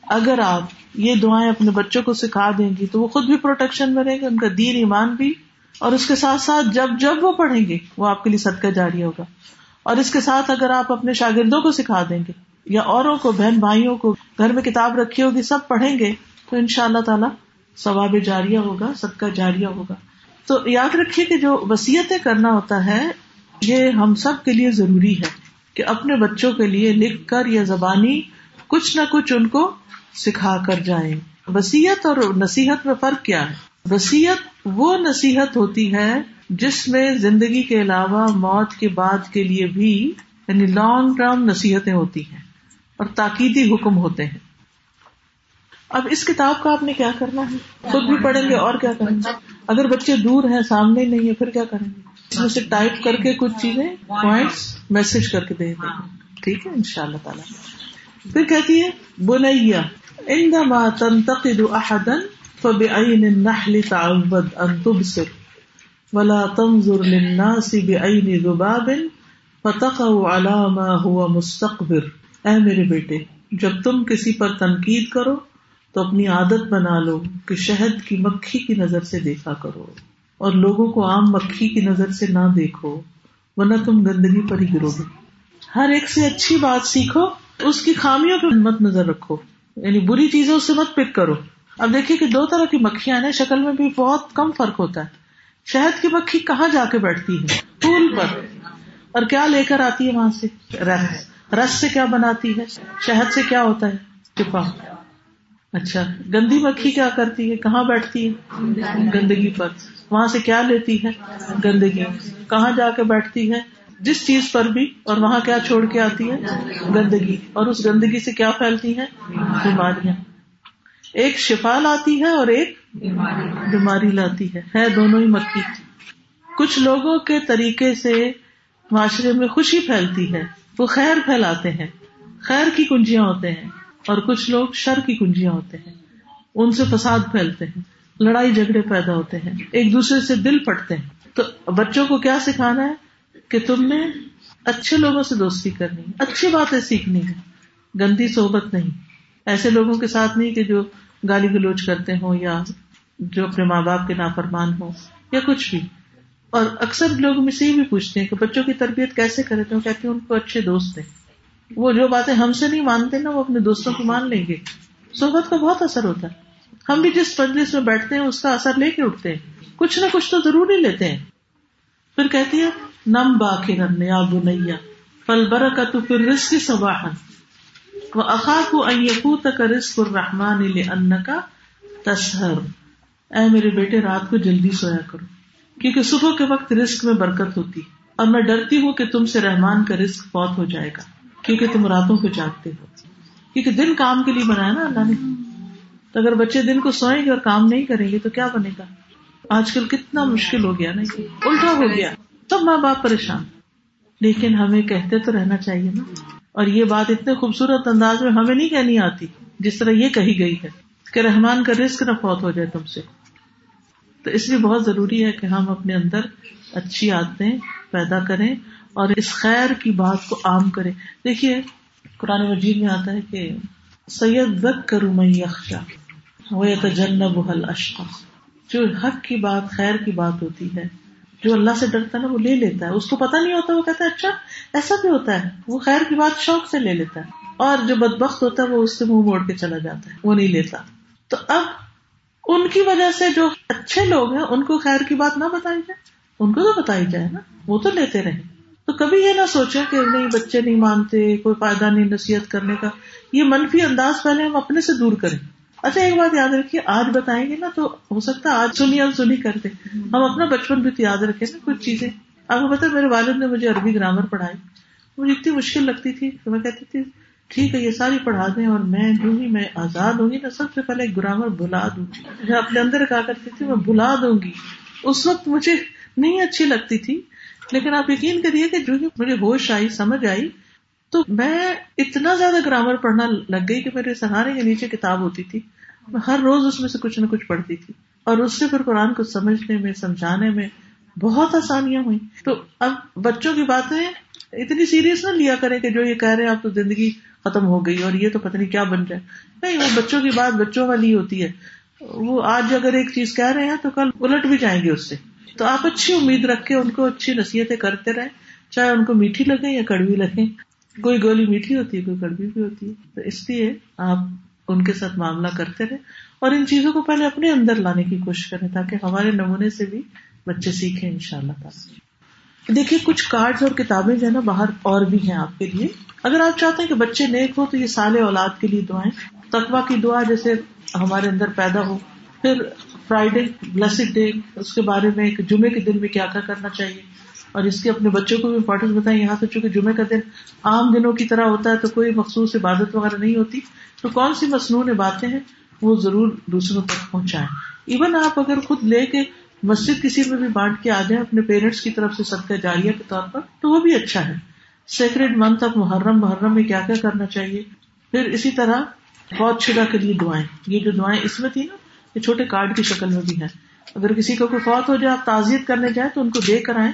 اگر آپ یہ دعائیں اپنے بچوں کو سکھا دیں گی تو وہ خود بھی پروٹیکشن میں رہیں گے ان کا دین ایمان بھی اور اس کے ساتھ ساتھ جب جب وہ پڑھیں گے وہ آپ کے لیے صدقہ جاری ہوگا۔ اور اس کے ساتھ اگر آپ اپنے شاگردوں کو سکھا دیں گے یا اوروں کو، بہن بھائیوں کو گھر میں کتاب رکھی ہوگی، سب پڑھیں گے، تو ان شاء اللہ تعالیٰ ثواب جاریہ ہوگا، صدقہ جاریہ ہوگا۔ تو یاد رکھیے کہ جو وسیعتیں کرنا ہوتا ہے، یہ ہم سب کے لیے ضروری ہے کہ اپنے بچوں کے لیے لکھ کر یا زبانی کچھ نہ کچھ ان کو سکھا کر جائیں۔ وسیعت اور نصیحت میں فرق کیا ہے؟ وسیعت وہ نصیحت ہوتی ہے جس میں زندگی کے علاوہ موت کے بعد کے لیے بھی یعنی لانگ ٹرم نصیحتیں ہوتی ہیں۔ اور تاکیدی حکم ہوتے ہیں۔ اب اس کتاب کا آپ نے کیا کرنا ہے؟ خود بھی پڑھیں گے اور کیا کریں گے؟ اگر بچے دور ہیں، سامنے نہیں ہے پھر کیا کریں گے؟ اس میں سے ٹائپ کر کے کچھ چیزیں پوائنٹس میسج کر کے دے دیں۔ گے ٹھیک ہے ان شاء اللہ تعالیٰ۔ پھر کہتی ہے، بنیا، عندما تنتقد احدا فبعين النحل تعود ان تبصر، ولا تنظر للناس بعين ذباب، فتقع على ما هو مستقبر۔ اے میرے بیٹے، جب تم کسی پر تنقید کرو، تو اپنی عادت بنا لو کہ شہد کی مکھی کی نظر سے دیکھا کرو اور لوگوں کو عام مکھی کی نظر سے نہ دیکھو، ورنہ تم گندگی پر ہی گرو گے ہر ایک سے اچھی بات سیکھو، اس کی خامیوں پہ مت نظر رکھو۔ یعنی بری چیزوں سے مت پک کرو۔ اب دیکھیے کہ دو طرح کی مکھیاں ہیں، شکل میں بھی بہت کم فرق ہوتا ہے۔ شہد کی مکھی کہاں جا کے بیٹھتی ہے؟ پھول پر۔ اور کیا لے کر آتی ہے وہاں سے؟ رس رس سے کیا بناتی ہے؟ شہد سے کیا ہوتا ہے؟ چپا۔ اچھا گندی مکھی کیا کرتی ہے؟ کہاں بیٹھتی ہے؟ گندگی پر۔ وہاں سے کیا لیتی ہے؟ گندگی۔ کہاں جا کے بیٹھتی ہے؟ جس چیز پر بھی۔ اور وہاں کیا چھوڑ کے آتی ہے؟ گندگی۔ اور اس گندگی سے کیا پھیلتی ہے؟ بیماریاں۔ ایک شفا لاتی ہے اور ایک بیماری لاتی ہے۔ ہے دونوں ہی مکھی۔ کچھ لوگوں کے طریقے سے معاشرے میں خوشی پھیلتی ہے۔ وہ خیر پھیلاتے ہیں، خیر کی کنجیاں ہوتے ہیں اور کچھ لوگ شر کی کنجیاں ہوتے ہیں۔ ان سے فساد پھیلتے ہیں، لڑائی جھگڑے پیدا ہوتے ہیں، ایک دوسرے سے دل پٹتے ہیں۔ تو بچوں کو کیا سکھانا ہے؟ کہ تم نے اچھے لوگوں سے دوستی کرنی اچھی باتیں سیکھنی ہے گندی صحبت نہیں۔ ایسے لوگوں کے ساتھ نہیں کہ جو گالی گلوچ کرتے ہوں یا جو اپنے ماں باپ کے نافرمان ہو یا کچھ بھی۔ اور اکثر لوگ مجھ سے یہ بھی پوچھتے ہیں کہ بچوں کی تربیت کیسے کرے تو کہتے ہیں ان کو اچھے دوست ہیں۔ وہ جو باتیں ہم سے نہیں مانتے نا، وہ اپنے دوستوں کو مان لیں گے۔ صحبت کا بہت اثر ہوتا ہے۔ ہم بھی جس مجلس میں بیٹھتے ہیں، اس کا اثر لے کے اٹھتے ہیں۔ کچھ نہ کچھ تو ضرور ہی لیتے ہیں۔ پھر کہتی ہے، نم با کے یا بنیا پل بر کا تو پھر رسک سباہن وہ اخاق کو تک رسک الرحمان ان کا تصہر اے میرے بیٹے، رات کو جلدی سویا کرو۔ کیونکہ صبح کے وقت رسک میں برکت ہوتی اور میں ڈرتی ہوں کہ تم سے رحمان کا رسک فوت ہو جائے گا، کیونکہ تم راتوں کو جاگتے ہو۔ کیونکہ دن کام کے لیے بنایا نا اللہ نے۔ تو اگر بچے دن کو سوئیں گے اور کام نہیں کریں گے تو کیا بنے گا؟ آج کل کتنا مشکل ہو گیا نا الٹا ہو گیا۔ سب ماں باپ پریشان۔ لیکن ہمیں کہتے تو رہنا چاہیے نا۔ اور یہ بات اتنے خوبصورت انداز میں ہمیں نہیں کہنی آتی، جس طرح یہ کہی گئی ہے کہ رحمان کا رسک نہ فوت ہو جائے تم سے۔ تو اس لیے بہت ضروری ہے کہ ہم اپنے اندر اچھی عادتیں پیدا کریں اور اس خیر کی بات کو عام کرے دیکھیے، قرآن مجید میں آتا ہے کہ سید زک کروں میں یکشا وہ تجنب حل اشقا جو حق کی بات، خیر کی بات ہوتی ہے، جو اللہ سے ڈرتا ہے نا، وہ لے لیتا ہے۔ اس کو پتا نہیں ہوتا، وہ کہتا ہے اچھا ایسا بھی ہوتا ہے۔ وہ خیر کی بات شوق سے لے لیتا ہے۔ اور جو بدبخت ہوتا ہے، وہ اس سے منہ موڑ کے چلا جاتا ہے، وہ نہیں لیتا۔ تو اب ان کی وجہ سے جو اچھے لوگ ہیں، ان کو خیر کی بات نہ بتائی جائے۔ ان کو تو بتائی جائے نا، وہ تو لیتے رہے۔ تو کبھی یہ نہ سوچے کہ نہیں، بچے نہیں مانتے، کوئی فائدہ نہیں نصیحت کرنے کا۔ یہ منفی انداز پہلے ہم اپنے سے دور کریں۔ اچھا ایک بات یاد رکھیے، آج بتائیں گے نا تو ہو سکتا ہے آج سنی ہم سنی کرتے ہم اپنا بچپن بھی تو یاد رکھے نا، کچھ چیزیں۔ آپ کو پتا میرے والد نے مجھے عربی گرامر پڑھائی۔ مجھے اتنی مشکل لگتی تھی تو میں کہتی تھی ٹھیک ہے، یہ ساری پڑھا دیں اور میں جو ہی میں آزاد ہوں گی نا، سب سے پہلے گرامر بلا دوں گی۔ میں اپنے اندر کہا کرتی تھی، میں بلا دوں گی۔ اس وقت مجھے نہیں اچھی لگتی تھی، لیکن آپ یقین کریے کہ جو ہی مجھے ہوش آئی، سمجھ آئی، تو میں اتنا زیادہ گرامر پڑھنا لگ گئی کہ میرے سہارے کے نیچے کتاب ہوتی تھی۔ میں ہر روز اس میں سے کچھ نہ کچھ پڑھتی تھی۔ اور اس سے پھر قرآن کو سمجھنے میں، سمجھانے میں بہت آسانیاں ہوئی تو اب بچوں کی باتیں اتنی سیریس نہ لیا کرے کہ جو یہ کہہ رہے ہیں اب تو زندگی ختم ہو گئی اور یہ تو پتہ نہیں کیا بن جائے نہیں، وہ بچوں کی بات بچوں والی ہوتی ہے۔ وہ آج اگر ایک چیز کہہ رہے ہیں تو کل الٹ بھی جائیں گے اس سے۔ تو آپ اچھی امید رکھ کے ان کو اچھی نصیحتیں کرتے رہے چاہے ان کو میٹھی لگے یا کڑوی لگے کوئی گولی میٹھی ہوتی ہے، کوئی کڑوی بھی ہوتی ہے۔ تو اس لیے آپ ان کے ساتھ معاملہ کرتے رہے اور ان چیزوں کو پہلے اپنے اندر لانے کی کوشش کریں تاکہ ہمارے نمونے سے بھی بچے سیکھیں ان شاء اللہ دیکھیے، کچھ کارڈ اور کتابیں جو ہے نا، باہر اور بھی ہیں آپ کے لیے۔ اگر آپ چاہتے ہیں کہ بچے نیک ہو تو یہ سال اولاد کے لیے دعائیں۔ تقوا کی دعا جیسے ہمارے اندر پیدا ہو۔ پھر فرائیڈے بلسڈ ڈے اس کے بارے میں جمعے کے دن میں کیا کیا کرنا چاہیے۔ اور اس کے اپنے بچوں کو بھی امپورٹینس بتائیں۔ یہاں سے چونکہ جمعے کا دن عام دنوں کی طرح ہوتا ہے، تو کوئی مخصوص عبادت وغیرہ نہیں ہوتی۔ تو کون سی مصنوع باتیں ہیں، وہ ضرور دوسروں تک پہنچائیں۔ ایون آپ اگر خود لے کے مسجد کسی میں بھی بانٹ کے آ جائیں، اپنے پیرنٹس کی طرف سے صدقہ جاریہ کے طور پر، تو وہ بھی اچھا ہے۔ Secret month of Muharram Muharram میں کیا کیا کرنا چاہیے؟ پھر اسی طرح بہت شدہ کے لیے دعائیں۔ یہ جو دعائیں اس میں تھی نا، یہ چھوٹے کارڈ کی شکل میں بھی ہے اگر کسی کو کوئی فوت ہو جائے، آپ تعزیت کرنے جائیں، تو ان کو دے کر آئیں۔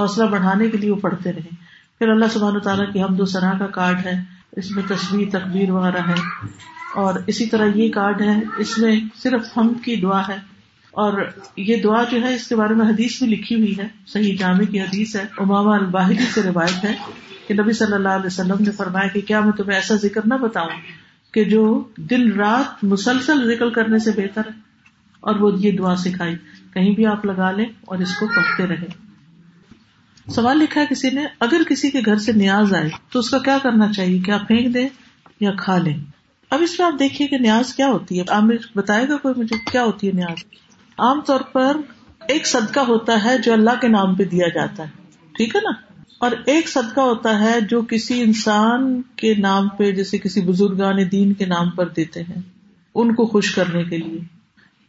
حوصلہ بڑھانے کے لیے وہ پڑھتے رہیں۔ پھر اللہ سبحانہ تعالیٰ کی حمد و سنا کا کارڈ ہے۔ اس میں تصویر تقبیر وغیرہ ہے۔ اور اسی طرح یہ کارڈ ہے۔ اس میں صرف ہم کی دعا ہے۔ اور یہ دعا جو ہے، اس کے بارے میں حدیث بھی لکھی ہوئی ہے، صحیح جامع کی حدیث ہے اماما الباہدی سے روایت ہے کہ نبی صلی اللہ علیہ وسلم نے فرمایا کہ کیا میں تمہیں ایسا ذکر نہ بتاؤں کہ جو دن رات مسلسل ذکر کرنے سے بہتر ہے۔ اور وہ یہ دعا سکھائی، کہیں بھی آپ لگا لیں اور اس کو پڑھتے رہے سوال لکھا ہے کسی نے، اگر کسی کے گھر سے نیاز آئے تو اس کا کیا کرنا چاہیے؟ کیا پھینک دے یا کھا لیں؟ اب اس میں آپ دیکھیے کہ نیاز کیا ہوتی ہے۔ آپ بتائے گا کوئی مجھے کیا ہوتی ہے نیاز؟ عام طور پر ایک صدقہ ہوتا ہے جو اللہ کے نام پہ دیا جاتا ہے۔ ٹھیک ہے نا؟ اور ایک صدقہ ہوتا ہے جو کسی انسان کے نام پہ، جیسے کسی بزرگان دین کے نام پر دیتے ہیں، ان کو خوش کرنے کے لیے۔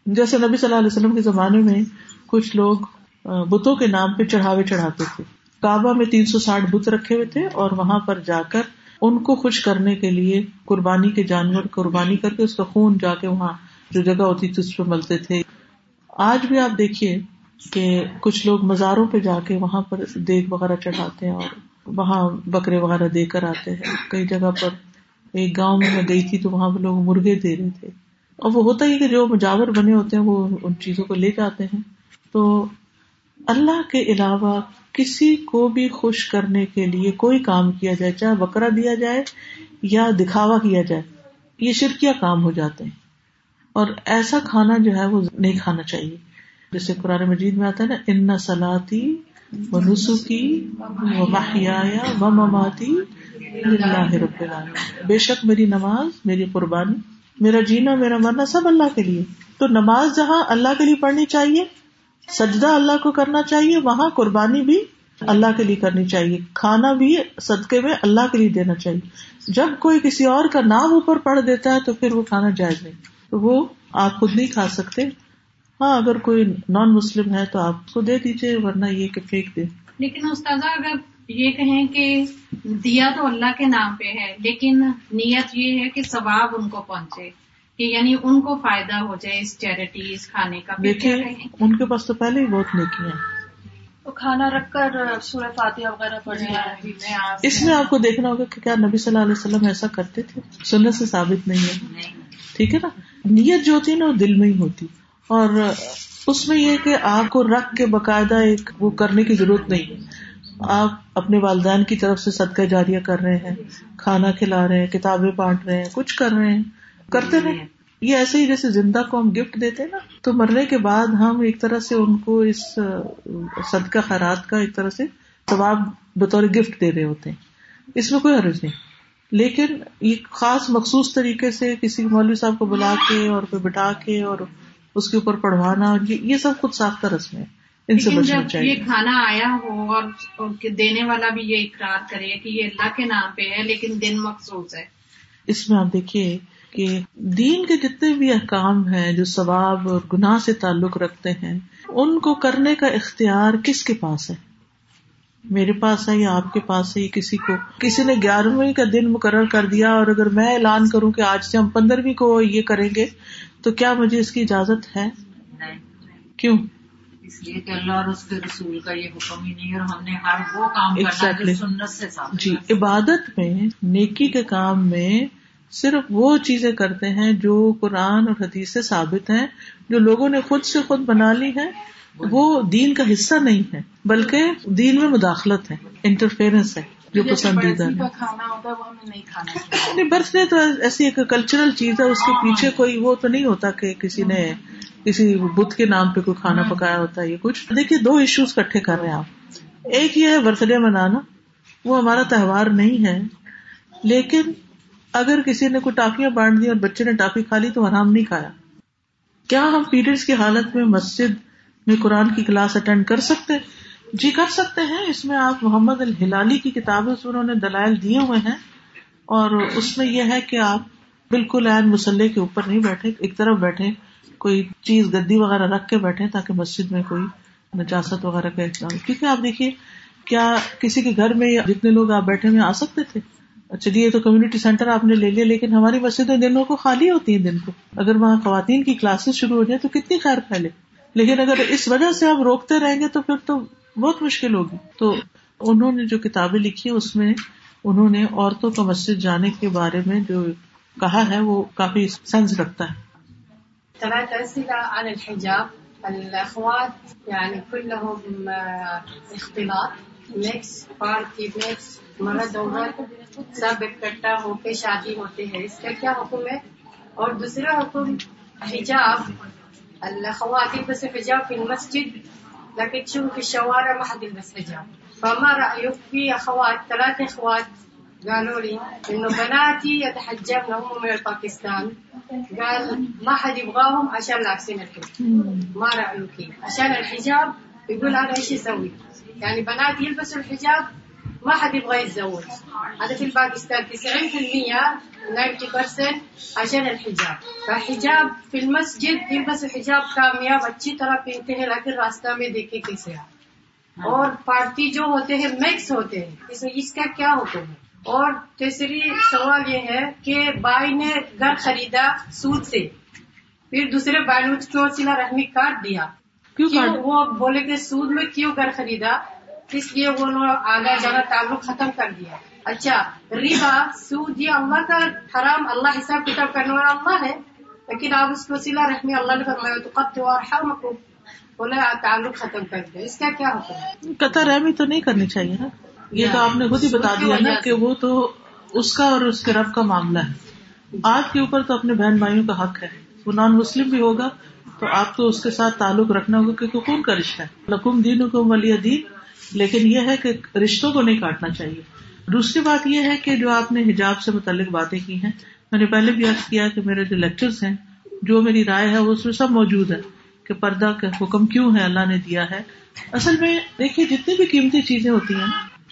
جیسے نبی صلی اللہ علیہ وسلم کے زمانے میں کچھ لوگ بتوں کے نام پہ چڑھاوے چڑھاتے تھے۔ کعبہ میں تین سو ساٹھ بت رکھے ہوئے تھے اور وہاں پر جا کر ان کو خوش کرنے کے لیے قربانی کے جانور قربانی کر کے اس کا خون جا کے وہاں جو جگہ ہوتی تھی، اس پہ ملتے تھے۔ آج بھی آپ دیکھیے کہ کچھ لوگ مزاروں پہ جا کے وہاں پر دیگ وغیرہ چڑھاتے ہیں اور وہاں بکرے وغیرہ دے کر آتے ہیں۔ کئی جگہ پر ایک گاؤں میں میں گئی تھی تو وہاں پہ لوگ مرغے دے رہے تھے۔ اور وہ ہوتا ہی کہ جو مجاور بنے ہوتے ہیں وہ ان چیزوں کو لے جاتے ہیں۔ تو اللہ کے علاوہ کسی کو بھی خوش کرنے کے لیے کوئی کام کیا جائے، چاہے بکرا دیا جائے یا دکھاوا کیا جائے، یہ شرکیا کام ہو جاتے ہیں۔ اور ایسا کھانا جو ہے وہ نہیں کھانا چاہیے۔ جیسے قرآن مجید میں آتا ہے نا، ان سلاتی و نسخی و ماہیا و مماتی اللہ رب بے شک میری نماز، میری قربانی، میرا جینا، میرا مرنا سب اللہ کے لیے۔ تو نماز جہاں اللہ کے لیے پڑھنی چاہیے، سجدہ اللہ کو کرنا چاہیے، وہاں قربانی بھی اللہ کے لیے کرنی چاہیے۔ کھانا بھی صدقے میں اللہ کے لیے دینا چاہیے۔ جب کوئی کسی اور کا نام اوپر پڑھ دیتا ہے تو پھر وہ کھانا جائز نہیں۔ وہ آپ خود نہیں کھا سکتے۔ ہاں اگر کوئی نان مسلم ہے تو آپ کو دے دیجیے ورنہ یہ کہ پھینک دے۔ لیکن استاذہ اگر یہ کہیں کہ دیا تو اللہ کے نام پہ ہے لیکن نیت یہ ہے کہ ثواب ان کو پہنچے کہ یعنی ان کو فائدہ ہو جائے اس چیریٹی اس کھانے کا۔ دیکھیے ان کے پاس تو پہلے ہی بہت نیکی ہیں۔ تو کھانا رکھ کر سورہ فاتحہ وغیرہ پڑھنا اس میں آپ کو دیکھنا ہوگا کہ کیا نبی صلی اللہ علیہ وسلم ایسا کرتے تھے؟ سنت سے ثابت نہیں ہے۔ ٹھیک ہے نا؟ نیت جو ہوتی ہے نا، وہ دل میں ہی ہوتی۔ اور اس میں یہ کہ آپ کو رکھ کے باقاعدہ ایک وہ کرنے کی ضرورت نہیں۔ آپ اپنے والدین کی طرف سے صدقہ جاریہ کر رہے ہیں، کھانا کھلا رہے ہیں، کتابیں بانٹ رہے ہیں، کچھ کر رہے ہیں، کرتے رہے۔ یہ ایسے ہی جیسے زندہ کو ہم گفٹ دیتے نا، تو مرنے کے بعد ہم ایک طرح سے ان کو اس صدقہ خیرات کا ایک طرح سے ثواب بطور گفٹ دے رہے ہوتے ہیں۔ اس میں کوئی حرض نہیں۔ لیکن یہ خاص مخصوص طریقے سے کسی مولوی صاحب کو بلا کے اور پھر بٹھا کے اور اس کے اوپر پڑھوانا یہ سب خود ساختہ رسم ہے۔ ان سے بچنا چاہیے یہ کھانا آیا ہو اور دینے والا بھی یہ اقرار کرے کہ یہ اللہ کے نام پہ ہے لیکن دن مخصوص ہے۔ اس میں آپ دیکھیے کہ دین کے جتنے بھی احکام ہیں جو ثواب اور گناہ سے تعلق رکھتے ہیں ان کو کرنے کا اختیار کس کے پاس ہے؟ میرے پاس ہے یا آپ کے پاس ہے کسی کو کسی نے گیارہویں کا دن مقرر کر دیا اور اگر میں اعلان کروں کہ آج سے ہم پندرہویں کو یہ کریں گے تو کیا مجھے اس کی اجازت ہے؟ کیوں؟ اس لیے کہ اللہ اور اس کے رسول کا یہ حکم ہی نہیں اور ہم نے ہر وہ کام کرنا جو سنت سے جی عبادت میں نیکی کے کام میں صرف وہ چیزیں کرتے ہیں جو قرآن اور حدیث سے ثابت ہیں جو لوگوں نے خود سے خود بنا لی ہے وہ دین کا حصہ نہیں ہے بلکہ دین میں مداخلت ہے انٹرفیئرنس ہے جو پسندیدہ نہیں۔ برتھ ڈے تو ایسی ایک کلچرل چیز ہے اس کے پیچھے کوئی وہ تو نہیں ہوتا کہ کسی نے کسی بدھ کے نام پہ کوئی کھانا ہاں۔ پکایا ہوتا ہے یہ کچھ۔ دیکھیے دو ایشوز کٹھے کر رہے ہیں آپ۔ ایک یہ ہے برتھ ڈے منانا وہ ہمارا تہوار نہیں ہے لیکن اگر کسی نے کوئی ٹافیاں بانٹ دی اور بچے نے ٹافی کھا لی تو آرام نہیں کھایا۔ کیا ہم پیریڈس کی حالت میں مسجد میں قرآن کی کلاس اٹینڈ کر سکتے جی کر سکتے ہیں۔ اس میں آپ محمد الحلالی کی کتاب انہوں نے دلائل دیے ہوئے ہیں۔ اور اس میں یہ ہے کہ آپ بالکل این مسلح کے اوپر نہیں بیٹھے، ایک طرف بیٹھے، کوئی چیز گدی وغیرہ رکھ کے بیٹھے تاکہ مسجد میں کوئی نجاست وغیرہ کا احترام کیونکہ آپ دیکھیے، کیا کسی کے گھر میں جتنے لوگ آپ بیٹھے ہوئے آ سکتے تھے؟ اچھا جی، چلیے تو کمیونٹی سینٹر آپ نے لے لیا، لیکن ہماری مسجدیں دنوں کو خالی ہوتی ہیں، دن کو۔ اگر وہاں خواتین کی کلاسز شروع ہو جائے تو کتنی خیر پھیلے؟ لیکن اگر اس وجہ سے آپ روکتے رہیں گے تو پھر تو بہت مشکل ہوگی۔ تو انہوں نے جو کتابیں لکھی اس میں انہوں نے عورتوں کا مسجد جانے کے بارے میں جو کہا ہے، وہ کافی سینس رکھتا ہے۔ مرد عورت سب اکٹھا ہو کے شادی ہوتے ہیں۔ اس کا کیا حکم ہے؟ اور دوسرا حکم، حجاب اللہ خواتین بس حجاب في المسجد، لكن تشوف في الشوارع ما حد يلبس حجاب فما رأيك في أخوات، ثلاث أخوات قالوا لي إنه بناتي يتحجبن هم من باكستان قال ما حد يبغاهم عشان لابسين الحجاب. ما رأيك؟ عشان الحجاب يقول أنا إيش يسوي يعني بناتي يلبسوا الحجاب ما حد يبغى يتزوج؟ هذا في باكستان 90% 90% عشان الحجاب. فالحجاب في المسجد يلبس الحجاب کامیاب اچھی طرح پہنتے ہیں لیکن راستہ میں دیکھے کیسے اور پارٹی جو ہوتے ہیں مکس ہوتے ہیں. اس کا کیا حکم ہے اور تیسری سوال یہ ہے کہ بائی نے گھر خریدا سود سے. پھر دوسرے بائی نے سلا رحمی کاٹ دیا. کیوں وہ بولے کہ سود میں کیوں گھر خریدا؟ اس لیے وہ آگا جانا تعلق ختم کر دیا۔ اچھا ریبا سود یہ اللہ کا حرام اللہ حساب کتاب کرنے والا اللہ ہے لیکن آپ اس کو سلا رحمی اللہ نے فرمایا تو قط اور بولا تعلق ختم کر دیا اس کا کیا ہوتا ہے؟ قطع رحمی تو نہیں کرنی چاہیے نا۔ یہ تو آپ نے خود ہی بتا دیا نا کہ وہ تو اس کا اور اس کے رب کا معاملہ ہے۔ آپ کے اوپر تو اپنے بہن بھائیوں کا حق ہے۔ وہ نان مسلم بھی ہوگا تو آپ تو اس کے ساتھ تعلق رکھنا ہوگا کیونکہ کون کا رشتہ ہے۔ لکم دین حکم ولی دین۔ لیکن یہ ہے کہ رشتوں کو نہیں کاٹنا چاہیے۔ دوسری بات یہ ہے کہ جو آپ نے حجاب سے متعلق باتیں کی ہیں، میں نے پہلے بھی عرض کیا کہ میرے جو لیکچرس ہیں، جو میری رائے ہے، وہ اس میں سب موجود ہے کہ پردہ کا حکم کیوں ہے، اللہ نے دیا ہے۔ اصل میں دیکھیے، جتنی بھی قیمتی چیزیں ہوتی ہیں،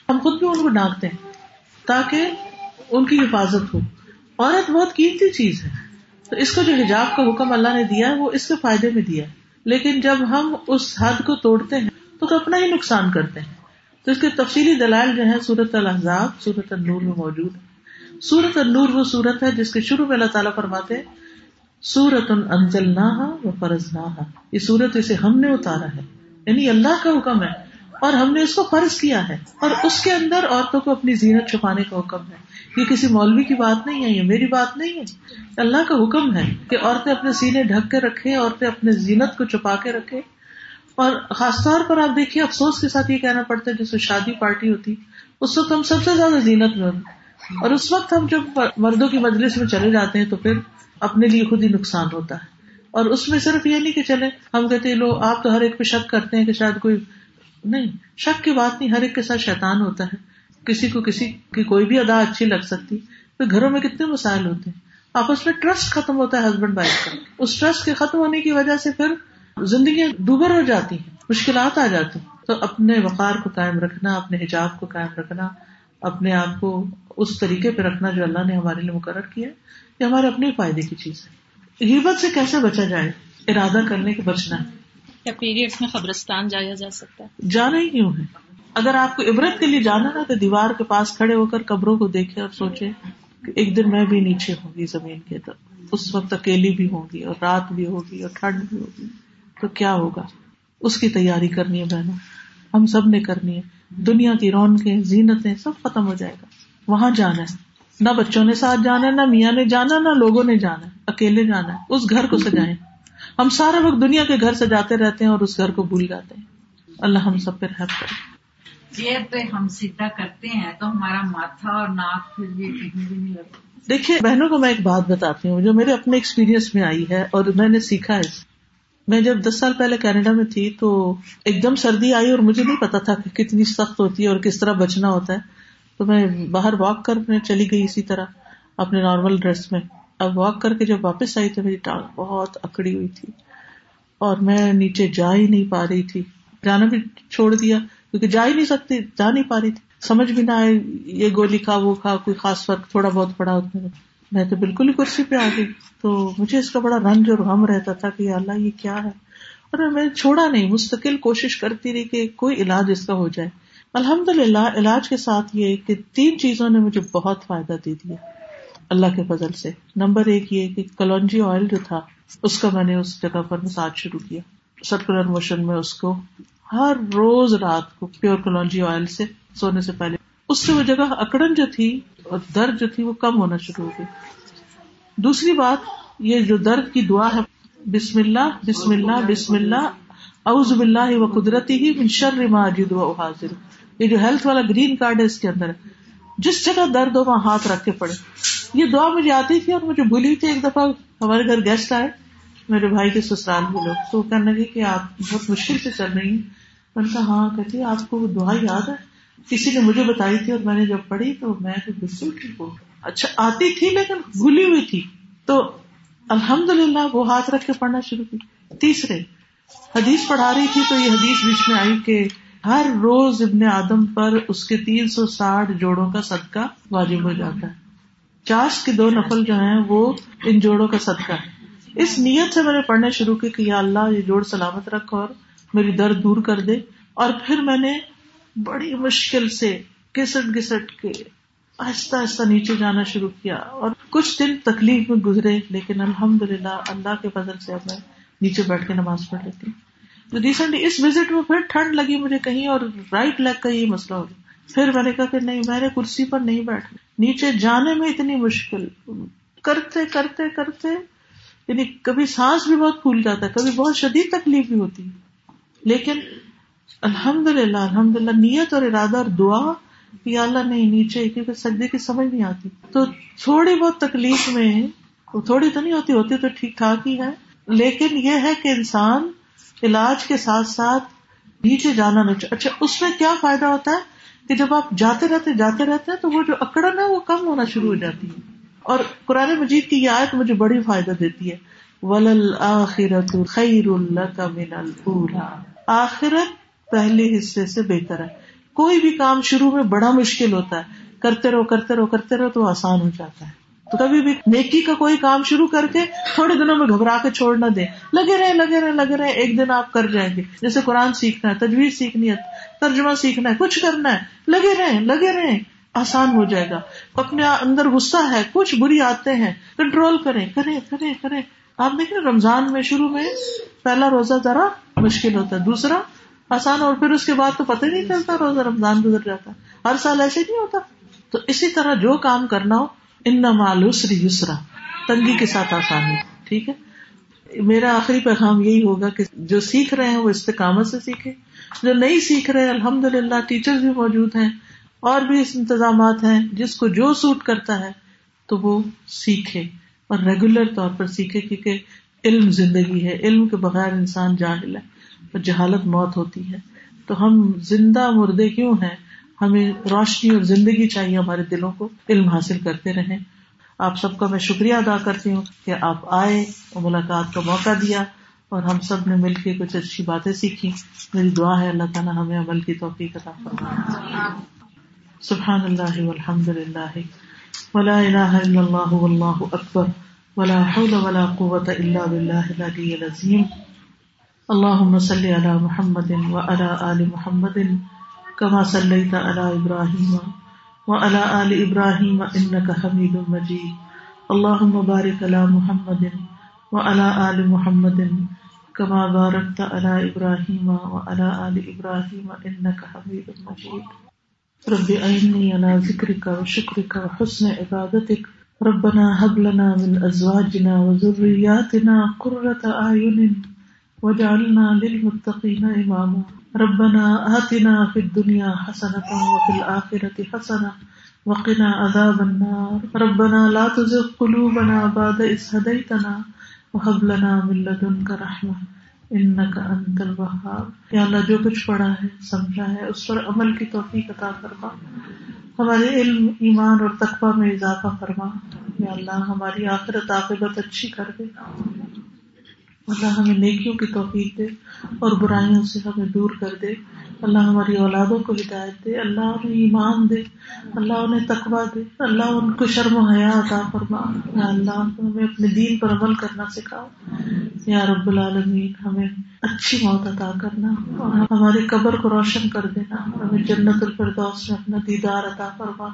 ہم خود بھی ان کو ڈانکتے ہیں تاکہ ان کی حفاظت ہو۔ عورت بہت قیمتی چیز ہے۔ تو اس کو جو حجاب کا حکم اللہ نے دیا ہے، وہ اس کے فائدے میں دیا ہے۔ لیکن جب ہم اس حد کو توڑتے ہیں تو, تو اپنا ہی نقصان کرتے ہیں۔ تو اس کے تفصیلی دلائل جو ہے سورت الحضاب سورت النور میں موجود ہے سورت النور وہ سورت ہے جس کے شروع میں اللہ تعالیٰ فرماتے سورت انجل نہ فرض نہ یہ سورت اسے ہم نے اتارا ہے۔ یعنی اللہ کا حکم ہے اور ہم نے اس کو فرض کیا ہے۔ اور اس کے اندر عورتوں کو اپنی زینت چھپانے کا حکم ہے۔ یہ کسی مولوی کی بات نہیں ہے یہ میری بات نہیں ہے۔ اللہ کا حکم ہے کہ عورتیں اپنے سینے ڈھک کے رکھے عورتیں اپنے زینت کو چھپا کے رکھے اور خاص طور پر آپ دیکھیے، افسوس کے ساتھ یہ کہنا پڑتا ہے، جیسے شادی پارٹی ہوتی، اس وقت ہم سب سے زیادہ زینت میں اور اس وقت ہم جب مردوں کی مجلس میں چلے جاتے ہیں، تو پھر اپنے لیے خود ہی نقصان ہوتا ہے۔ اور اس میں صرف یہ نہیں کہ چلے، ہم کہتے لو، آپ تو ہر ایک پہ شک کرتے ہیں کہ شاید کوئی، نہیں، شک کی بات نہیں، ہر ایک کے ساتھ شیطان ہوتا ہے۔ کسی کو کسی کی کوئی بھی ادا اچھی لگ سکتی، پھر گھروں میں کتنے مسائل ہوتے ہیں۔ آپس میں ٹرسٹ ختم ہوتا ہے، ہسبینڈ وائف کا۔ اس ٹرسٹ کے ختم ہونے کی وجہ سے پھر زندگیاں دوبر ہو جاتی ہیں مشکلات آ جاتی ہیں۔ تو اپنے وقار کو قائم رکھنا اپنے حجاب کو قائم رکھنا اپنے آپ کو اس طریقے پہ رکھنا جو اللہ نے ہمارے لیے مقرر کیا یہ ہمارے اپنے فائدے کی چیز ہے۔ غیبت سے کیسے بچا جائے؟ ارادہ کرنے کے بچنا ہے کیا پیریڈس میں قبرستان جایا جا سکتا ہے؟ جانا ہی کیوں ہے؟ اگر آپ کو عبرت کے لیے جانا نا تو دیوار کے پاس کھڑے ہو کر قبروں کو دیکھے اور سوچے کہ ایک دن میں بھی نیچے ہوں گی زمین کے تو اس وقت اکیلی بھی ہوگی اور رات بھی ہوگی اور ٹھنڈ بھی ہوگی۔ تو کیا ہوگا؟ اس کی تیاری کرنی ہے بہنوں ہم سب نے کرنی ہے۔ دنیا کی رونقیں زینتیں سب ختم ہو جائے گا۔ وہاں جانا ہے۔ نہ بچوں نے ساتھ جانا ہے نہ میاں نے جانا نہ لوگوں نے جانا ہے۔ اکیلے جانا ہے۔ اس گھر کو سجائیں۔ ہم سارا وقت دنیا کے گھر سجاتے رہتے ہیں اور اس گھر کو بھول جاتے ہیں۔ اللہ ہم سب پہ رحم کرے۔ چیئر پہ ہم سیدھا کرتے ہیں تو ہمارا ماتھا اور ناک پھر بھی دیکھیے بہنوں کو میں ایک بات بتاتی ہوں جو میرے اپنے ایکسپیرینس میں آئی ہے اور میں نے سیکھا ہے۔ میں جب دس سال پہلے کینیڈا میں تھی تو ایک دم سردی آئی اور مجھے نہیں پتا تھا کہ کتنی سخت ہوتی ہے اور کس طرح بچنا ہوتا ہے۔ تو میں باہر واک کرنے چلی گئی اسی طرح اپنے نارمل ڈریس میں۔ اب واک کر کے جب واپس آئی تو میری ٹانگ بہت اکڑی ہوئی تھی اور میں نیچے جا ہی نہیں پا رہی تھی۔ جانا بھی چھوڑ دیا کیونکہ جا ہی نہیں سکتی، جا نہیں پا رہی تھی۔ سمجھ بھی نہ آئے، یہ گولی کھا، وہ کھا، کوئی خاص فرق تھوڑا بہت پڑا اتنے میں۔ میں تو بالکل ہی کرسی پہ آ گئی۔ تو مجھے اس کا بڑا رنج اور غم رہتا تھا کہ اللہ یہ کیا ہے۔ اور میں چھوڑا نہیں، مستقل کوشش کرتی رہی کہ کوئی علاج اس کا ہو جائے۔ الحمد للہ علاج کے ساتھ یہ کہ تین چیزوں نے مجھے بہت فائدہ دے دیا۔ اللہ کے فضل سے۔ نمبر ایک یہ کہ کلونجی آئل جو تھا، اس کا میں نے اس جگہ پر مساج شروع کیا۔ سرکولر موشن میں اس کو ہر روز رات کو پیور کلونجی آئل سے سونے سے پہلے اس سے وہ جگہ اکڑن جو تھی اور درد جو تھی وہ کم ہونا شروع ہو گئی۔ دوسری بات، یہ جو درد کی دعا ہے، بسم اللہ بسم اللہ بسم اللہ، اعوذ باللہ و قدرتی ہی من شر ما اجد و حاضر۔ یہ جو ہیلتھ والا گرین کارڈ ہے، اس کے اندر جس جگہ درد ہو، وہاں ہاتھ رکھ کے پڑے یہ دعا مجھے آتی تھی اور مجھے بھولی تھی۔ ایک دفعہ ہمارے گھر گیسٹ آئے۔ میرے بھائی کے سسرال میں لوگ۔ تو کہنے لگے کہ آپ بہت مشکل سے چل رہی ہیں۔ میں نے کہا ہاں کہتی آپ کو وہ دعا یاد ہے؟ کسی نے مجھے بتائی تھی اور میں نے جب پڑھی تو میں تو بالکل ٹھیک ہوں اچھا آتی تھی لیکن بھولی ہوئی تھی۔ تو الحمد للہ وہ ہاتھ رکھ کے پڑھنا شروع کی۔ تیسرے، حدیث پڑھا رہی تھی تو یہ حدیث بیچ میں آئی کہ ہر روز ابن آدم پر اس کے تین سو ساٹھ جوڑوں کا صدقہ واجب ہو جاتا ہے۔ چاش کے دو نفل جو ہیں وہ ان جوڑوں کا صدقہ ہے۔ اس نیت سے میں نے پڑھنا شروع کی کہ یا اللہ یہ جوڑ سلامت رکھ اور میری درد دور کر دے۔ اور پھر میں نے بڑی مشکل سے گسٹ گسٹ کے آہستہ آہستہ نیچے جانا شروع کیا اور کچھ دن تکلیف میں گزرے، لیکن الحمد للہ اللہ کے فضل سے اب میں نیچے بیٹھ کے نماز پڑھ لیتی ہوں۔ ریسنٹلی اس وزٹ میں پھر ٹھنڈ لگی مجھے کہیں اور رائٹ لیگ کا یہ مسئلہ ہو گیا۔ پھر میں نے کہا کہ نہیں، میں نے کرسی پر نہیں بیٹھ نیچے جانے میں اتنی مشکل، کرتے کرتے کرتے یعنی کبھی سانس بھی بہت پھول جاتا ہے، کبھی بہت شدید تکلیف بھی ہوتی ہے۔ لیکن الحمد للہ الحمد للہ نیت اور ارادہ اور دعا یا اللہ نہیں نیچے کیونکہ سجدے کی سمجھ نہیں آتی۔ تو تھوڑی بہت تکلیف میں تھوڑی تو نہیں ہوتی ہوتی تو ٹھیک ٹھاک ہی ہے۔ لیکن یہ ہے کہ انسان علاج کے ساتھ ساتھ نیچے جانا نہیں اچھا اس میں کیا فائدہ ہوتا ہے؟ کہ جب آپ جاتے رہتے جاتے رہتے ہیں، تو وہ جو اکڑن ہے، وہ کم ہونا شروع ہو جاتی ہے۔ اور قرآن مجید کی یہ آیت مجھے بڑی فائدہ دیتی ہے۔ ولل آخرت خیر اللہ کا من آخرت پہلے حصے سے بہتر ہے۔ کوئی بھی کام شروع میں بڑا مشکل ہوتا ہے۔ کرتے رہو کرتے رہو کرتے رہو تو آسان ہو جاتا ہے۔ تو کبھی بھی نیکی کا کوئی کام شروع کر کے تھوڑے دنوں میں گھبرا کے چھوڑ نہ دیں۔ لگے رہے لگے رہے لگے رہے، ایک دن آپ کر جائیں گے۔ جیسے قرآن سیکھنا ہے، تجویز سیکھنی ہے، ترجمہ سیکھنا ہے، کچھ کرنا ہے۔ لگے رہے لگے رہے، آسان ہو جائے گا۔ اپنے اندر غصہ ہے، کچھ بری آتے ہیں۔ کنٹرول کریں کریں کریں کریں۔ آپ دیکھیں رمضان میں شروع میں پہلا روزہ ذرا مشکل ہوتا ہے، دوسرا آسان اور پھر اس کے بعد تو پتہ نہیں چلتا، روزہ رمضان گزر جاتا ہر سال ایسے نہیں ہوتا۔ تو اسی طرح جو کام کرنا ہو ان مالوسری یسرا، تنگی کے ساتھ آسانی ٹھیک ہے؟ میرا آخری پیغام یہی ہوگا کہ جو سیکھ رہے ہیں، وہ استقامت سے سیکھے جو نہیں سیکھ رہے الحمد للہ ٹیچر بھی موجود ہیں، اور بھی انتظامات ہیں، جس کو جو سوٹ کرتا ہے، تو وہ سیکھے۔ اور ریگولر طور پر سیکھے، کیونکہ علم زندگی ہے۔ علم کے بغیر انسان جاہل ہے۔ اور جہالت موت ہوتی ہے۔ تو ہم زندہ مردے کیوں ہیں؟ ہمیں روشنی اور زندگی چاہیے ہمارے دلوں کو۔ علم حاصل کرتے رہیں۔ آپ سب کا میں شکریہ ادا کرتی ہوں کہ آپ آئے اور ملاقات کا موقع دیا اور ہم سب نے مل کے کچھ اچھی باتیں سیکھی۔ میری دعا ہے، اللہ تعالیٰ ہمیں عمل کی توفیق عطا فرمائے۔ سبحان اللہ والحمد للہ ولا الہ الا اللہ واللہ اکبر۔ ولا حول ولا قوة الا باللہ العلی العظیم۔ اللہم صلی علی محمد وعلى آل محمد كما صلیت علی ابراہیم وعلى آل ابراہیم انکا حمید مجید. اللہم بارک علی محمد وعلى آل محمد كما بارکت علی ابراہیم وعلى آل ابراہیم انکا حمید مجید. رب أعني على ذكرك وشكرك وحسن عبادتك ربنا هب لنا من أزواجنا وذرياتنا قرة أعين واجعلنا للمتقين إماما. ربنا آتنا في الدنيا حسنة وفي الآخرة حسنة وقنا عذاب النار. ربنا لا تزغ قلوبنا بعد إذ هديتنا وهب لنا من لدنك رحمة انك انت الوهاب. یا اللہ، جو کچھ پڑھا ہے، سمجھا ہے، اس پر عمل کی توفیق عطا فرما۔ ہمارے علم، ایمان اور تقوی میں اضافہ فرما۔ یا اللہ، ہماری آخرت عاقبت اچھی کر دے۔ اللہ ہمیں نیکیوں کی توفیق دے اور برائیوں سے ہمیں دور کر دے۔ اللہ ہماری اولادوں کو ہدایت دے۔ اللہ انہیں ایمان دے۔ اللہ انہیں تقوا دے۔ اللہ ان کو شرم و حیا عطا فرما۔ یا اللہ ہمیں اپنے دین پر عمل کرنا سکھا یا رب العالمین، ہمیں اچھی موت عطا کرنا اور ہمارے قبر کو روشن کر دینا۔ ہمیں جنت الفردوس میں اپنا دیدار عطا فرما۔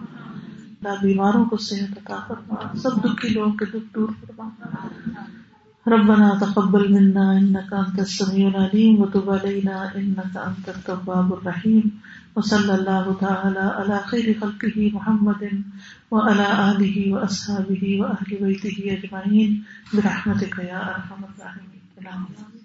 بیماروں کو صحت عطا فرما۔ سب دکھی لوگوں کے دکھ دور فرما۔ ربنا تقبل منا انك انت السميع العليم وتب علينا انك انت التواب الرحيم وصلى الله تعالى على خير خلقه محمد وعلى اله واصحابه واهل بيته اجمعين برحمتك يا ارحم الراحمين.